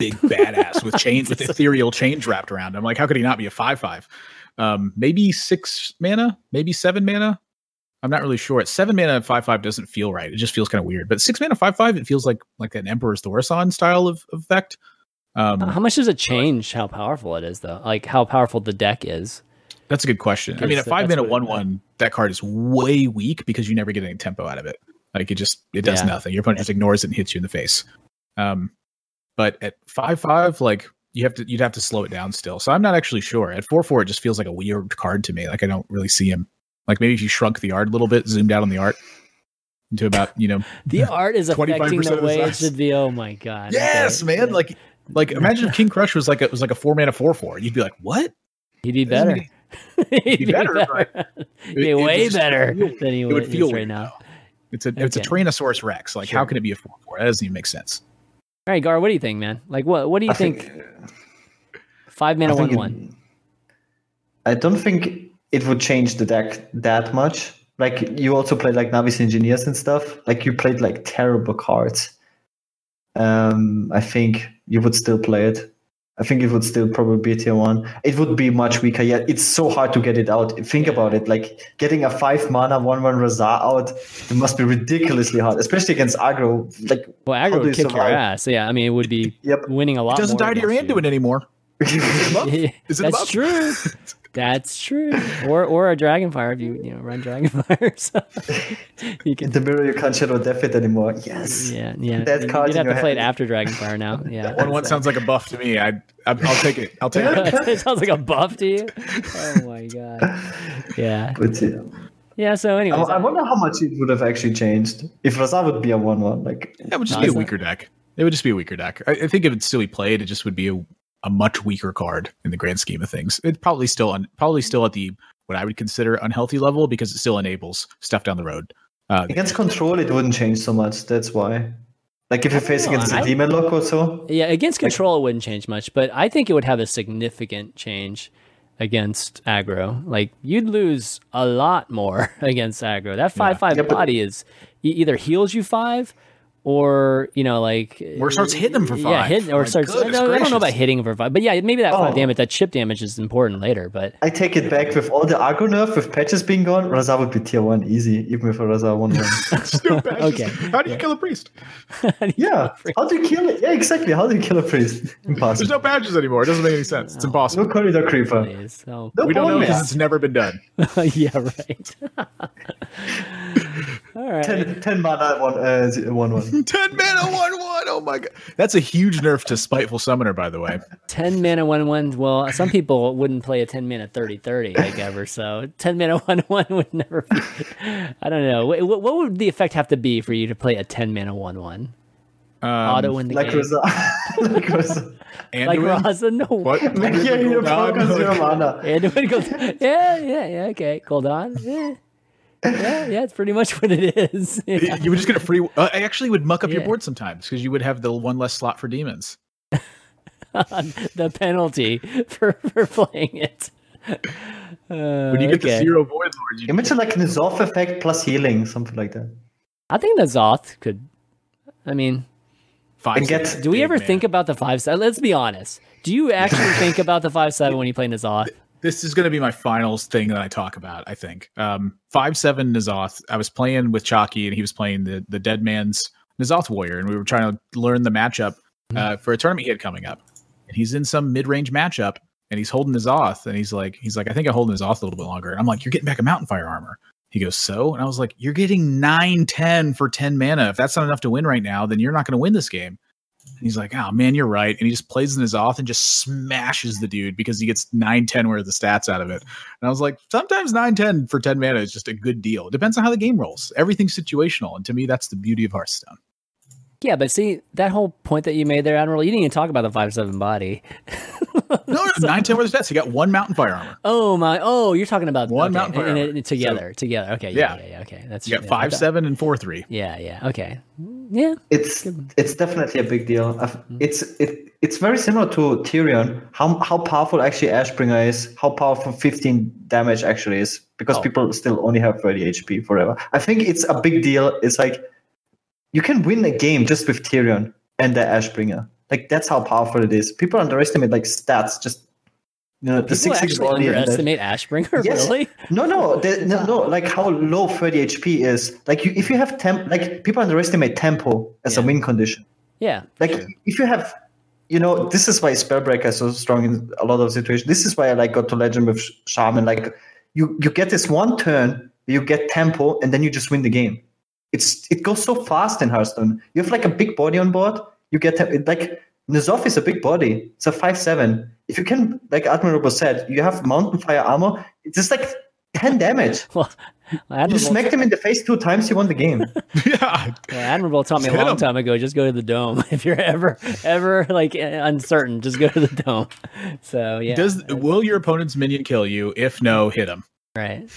big badass with chains with ethereal chains wrapped around him. Like how could he not be a five five? Um, maybe six mana, maybe seven mana. I'm not really sure. At seven mana five five doesn't feel right. It just feels kind of weird. But six mana five five, it feels like like an Emperor's Thaurissan style of, of effect. Um, how much does it change how powerful it is though? Like how powerful the deck is? That's a good question. I mean, at five mana one one, that card is way weak because you never get any tempo out of it. Like it just it does yeah. nothing. Your opponent just ignores it and hits you in the face. Um, but at five five, like you have to you'd have to slow it down still. So I'm not actually sure. At four four, it just feels like a weird card to me. Like I don't really see him like maybe if you shrunk the art a little bit, zoomed out on the art into about you know the art is affecting the way it should be. Oh my god! Yes, okay. man. Like like imagine if King Krush was like a, was like a four mana four four. You'd be like, what? He'd be better. He'd be better. better. He'd be way better than he would feel right now. It's a okay. it's a Tyrannosaurus Rex. Like sure. how can it be a four four? That doesn't even make sense. All right, Gar, what do you think, man? Like what what do you think? think uh, five mana one one. I don't think it would change the deck that much. Like you also played like Novice Engineers and stuff. Like you played like terrible cards. Um, I think you would still play it. I think it would still probably be tier one. It would be much weaker. Yet it's so hard to get it out. Think about it. Like getting a five mana one one Raza out, it must be ridiculously hard, especially against aggro. Like well, aggro would kick survive? your ass. Yeah, I mean it would be yep. winning a lot. It doesn't die to your hand doing anymore. Is it That's true. That's true. Or or a Dragonfire if you you know run Dragonfire. So you can the mirror you can't shadow death it anymore. Yes. Yeah, yeah. That card you'd have to play it after Dragonfire now. Yeah. one one sounds like a buff to me. I, I will take it. I'll take it. it sounds like a buff to you. Oh my god. Yeah. But, yeah. Yeah, so anyway, I, I, wonder how much it would have actually changed if Raza would be a one-one. Like that would just be a weaker deck. It would just be a weaker deck. I, I think if it's still be played, it just would be a a much weaker card in the grand scheme of things. It's probably still un, probably still at the what I would consider unhealthy level because it still enables stuff down the road. Uh, against control, it wouldn't change so much. That's why. Like if you face against a demon lock or so. Yeah, against control, like, it wouldn't change much, but I think it would have a significant change against aggro. Like you'd lose a lot more against aggro. That five yeah. five yeah, body is either heals you five or you know like or starts hitting them for five. Yeah, hit, or starts. I don't, I don't, know about hitting for five, but yeah, maybe that oh. five damage, that chip damage is important later. But I take it back with all the aggro nerf, with patches being gone, Raza would be tier one easy, even with a Raza one one. okay, how do you yeah. kill a priest? yeah, priest? how do you kill it? Yeah, exactly. How do you kill a priest? Impossible. There's no patches anymore. It doesn't make any sense. It's impossible. No corridor creeper. So. No we don't know because it's never been done. yeah, right. All right. 10, 10 mana one uh, one one. 10 mana one one. Oh my god. That's a huge nerf to spiteful summoner, by the way. 10 mana one one. Well, some people wouldn't play a 10 mana 30 30 like ever. So 10 mana one one would never be. I don't know. What, what would the effect have to be for you to play a 10 mana one one? Um, Auto in the like game. Rosa, like Rosa. like Raza, no. What? yeah, you focus your mana. Anduin goes, yeah, yeah, yeah, okay. Hold on. Yeah yeah, yeah, it's pretty much what it is. Yeah. You would just get a free. Uh, I actually would muck up yeah. your board sometimes because you would have the one less slot for demons. the penalty for for playing it. Uh, when you get okay. the zero void lords, you mentioned like an Zoth effect plus healing, something like that. I think the Zoth could. I mean, Five. And get- do we ever man. think about the five seven? Let's be honest. Do you actually think about the five seven when you play N'Zoth? This is going to be my finals thing that I talk about. I think um, five seven N'Zoth. I was playing with Chalky, and he was playing the the Dead Man's N'Zoth Warrior, and we were trying to learn the matchup uh, for a tournament he had coming up. And he's in some mid range matchup, and he's holding N'Zoth, and he's like, he's like, I think I'm holding N'Zoth a little bit longer. And I'm like, you're getting back a Mountain Fire armor. He goes, so, and I was like, you're getting nine ten for ten mana. If that's not enough to win right now, then you're not going to win this game. And he's like, oh man, you're right. And he just plays in his off and just smashes the dude because he gets 9 10 worth of stats out of it. And I was like, sometimes 9 10 for 10 mana is just a good deal. It depends on how the game rolls. Everything's situational. And to me, that's the beauty of Hearthstone. Yeah, but see that whole point that you made there, Admiral. You didn't even talk about the five seven body. No, no 9 10 worth of stats. He got one mountain fire armor. Oh my! Oh, you're talking about One okay, Mountain Fire and, and it- together, together. Okay, yeah, Yeah. yeah, yeah, okay. That's You got yeah, 5 thought, 7 and 4 3. Yeah, yeah. Okay, yeah. It's it's definitely a big deal. Mm-hmm. It's it it's very similar to Tirion. How how powerful actually Ashbringer is, how powerful 15 damage actually is, because Oh. people still only have 30 HP forever. I think it's a big deal. It's like you can win a game just with Tirion and the Ashbringer. Like that's how powerful it is. People underestimate like stats. Just the People six six actually body. and the- underestimate Ashbringer. Yes. Really? No, no, the, no, no. Like how low 30 HP is. Like you, if you have temp, like people underestimate tempo as a win condition. Yeah. Like if you have, you know, this is why Spellbreaker is so strong in a lot of situations. This is why I like got to Legend with Shaman. Like you, you get this one turn, you get tempo, and then you just win the game. It's it goes so fast in Hearthstone. You have like a big body on board. You get like N'Zoth is a big body. It's a five seven. If you can, like Admirable said, you have Mountain Fire armor. It's just like ten damage. Well, You smack them in the face two times, you won the game. yeah. well, Admirable taught me a long time ago. Just go to the dome if you're ever, ever like uncertain. Just go to the dome. So yeah, Does Will your opponent's minion kill you? If no, hit him. right?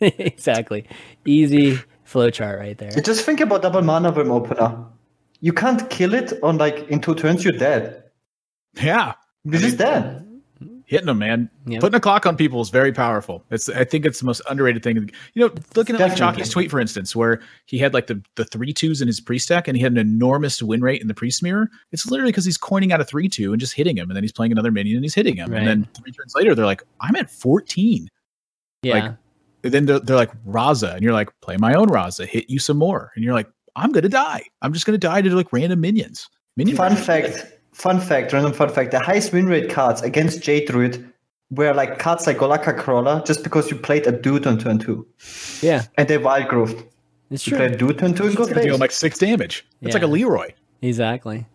exactly. Easy flowchart right there. Just think about double Mana Wyrm opener. You can't kill it on like in two turns, you're dead. Yeah. You're just dead. Hitting them, man. Yep. Putting a clock on people is very powerful. It's I think it's the most underrated thing. You know, looking at like Chalky's tweet, for instance, where he had like the, the three twos in his pre stack and he had an enormous win rate in the priest mirror. It's literally because he's coining out a three two and just hitting him, and then he's playing another minion and he's hitting him. Right. And then three turns later, they're like, I'm at 14. Yeah. like, then they're, they're like, Raza, and you're like, play my own Raza, hit you some more. And you're like, I'm gonna die. I'm just gonna die to like random minions. Minion Fun rush. fact, fun fact, random fun fact. The highest win rate cards against Jade Druid were like cards like Golaka Crawler just because you played a dude on turn two. yeah. And they wild growth. It's You play a true. dude turn two and go It's deal face. like six damage. It's like a Leeroy. Exactly.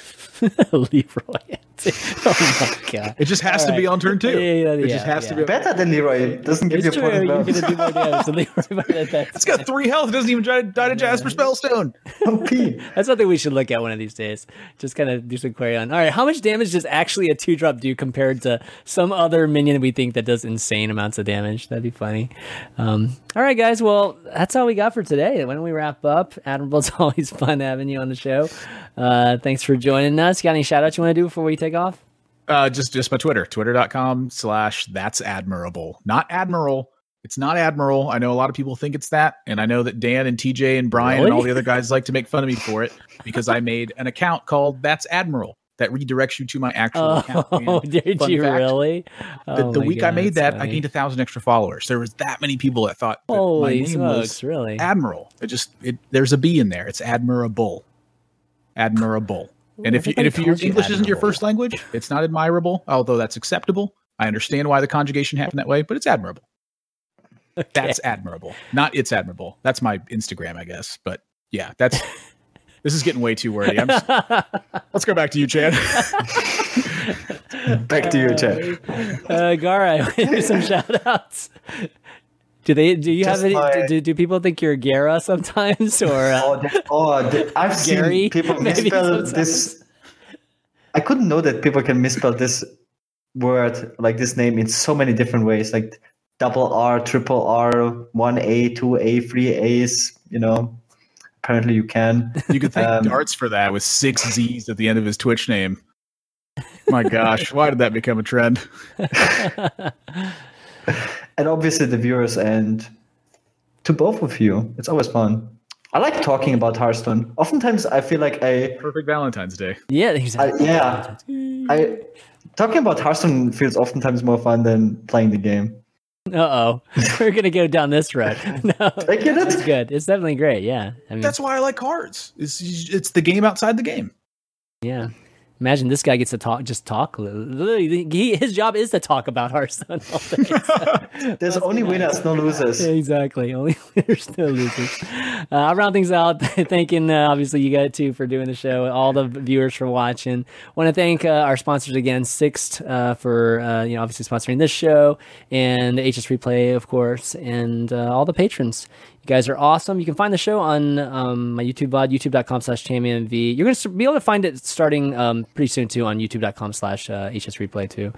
Leeroy. oh my god. It just has All to be on turn two. Yeah, yeah, it yeah, just has to be. Better than Leeroy. It doesn't give It's you true. opponent You're gonna do more damage. So Leeroy, It's got three health. It doesn't even try to die to Jasper Spellstone. OP. that's something we should look at one of these days. Just kind of do some query on. All right, how much damage does actually a two drop do compared to some other minion we think that does insane amounts of damage? That'd be funny. Um, all right, guys. Well, that's all we got for today. Why don't we wrap up? Admirable, it's always fun having you on the show. Uh, thanks for joining us. Got any shout outs you want to do before we take off? Uh, just just my Twitter, twitter.com slash that's admirable. Not admiral. It's not admiral. I know a lot of people think it's that. And I know that Dan and TJ and Brian and all the other guys like to make fun of me for it because I made an account called That's Admiral that redirects you to my actual account. Oh, did fun you fact, really? The, Oh the my week I made that, I gained a thousand extra followers. There was that many people that thought that my name smokes! was Really? Admiral. It just it there's a B in there. It's admirable. Admirable. And if you and if your English isn't your first language, it's not admirable, although that's acceptable. I understand why the conjugation happened that way, but it's admirable. That's admirable. Not it's admirable. That's my Instagram, I guess. But yeah, that's this is getting way too wordy. I'm just, let's go back to you, Chad. Back to you, Chad. uh, Gaara, here's some shout outs. Do they? Do you Just have any? my- do, do people think you're Gaara sometimes, or uh, Oh, oh I've Gary, seen people misspell sometimes. this. I couldn't know that people can misspell this word, like this name, in so many different ways, like double R, triple R, one A, two A, three A's. You know, apparently you can. You could thank Um, Darts for that with six Z's at the end of his Twitch name. My gosh, why did that become a trend? and obviously the viewers and to both of you, it's always fun. I like talking about Hearthstone. Oftentimes, I feel like I perfect Valentine's Day. Yeah, exactly. I, yeah, I talking about Hearthstone feels oftentimes more fun than playing the game. Uh oh, we're gonna go down this road. No, I it. It's good. It's definitely great. Yeah, I mean, that's why I like cards. It's it's the game outside the game. Yeah, Imagine this guy gets to talk, just talk. He, his job is to talk about Hearthstone all day. So There's only nice. winners, no losers. exactly, only winners, no losers. Uh, I'll round things out. Thanking uh, obviously you guys too for doing the show, all the viewers for watching. Want to thank uh, our sponsors again, Sixt uh, for uh, you know obviously sponsoring this show, and HS Replay of course, and uh, all the patrons. You guys are awesome. You can find the show on um, my YouTube VOD, youtube.com slash ChanmanV. You're going to be able to find it starting um, pretty soon, too, on youtube.com slash HS uh, Replay, too.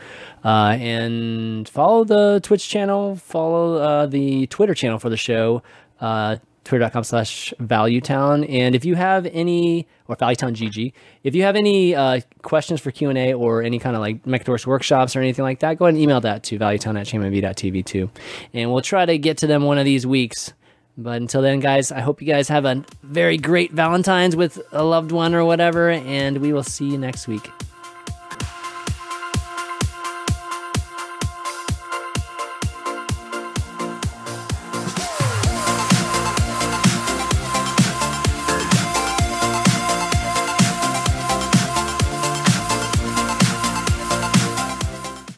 Uh, and follow the Twitch channel, follow uh, the Twitter channel for the show, uh, twitter.com slash valuetown. And if you have any, or valuetown GG, if you have any uh, questions for Q&A or any kind of like MechDorus workshops or anything like that, go ahead and email that to valuetown at too. And we'll try to get to them one of these weeks. But until then, guys, I hope you guys have a very great Valentine's with a loved one or whatever, and we will see you next week.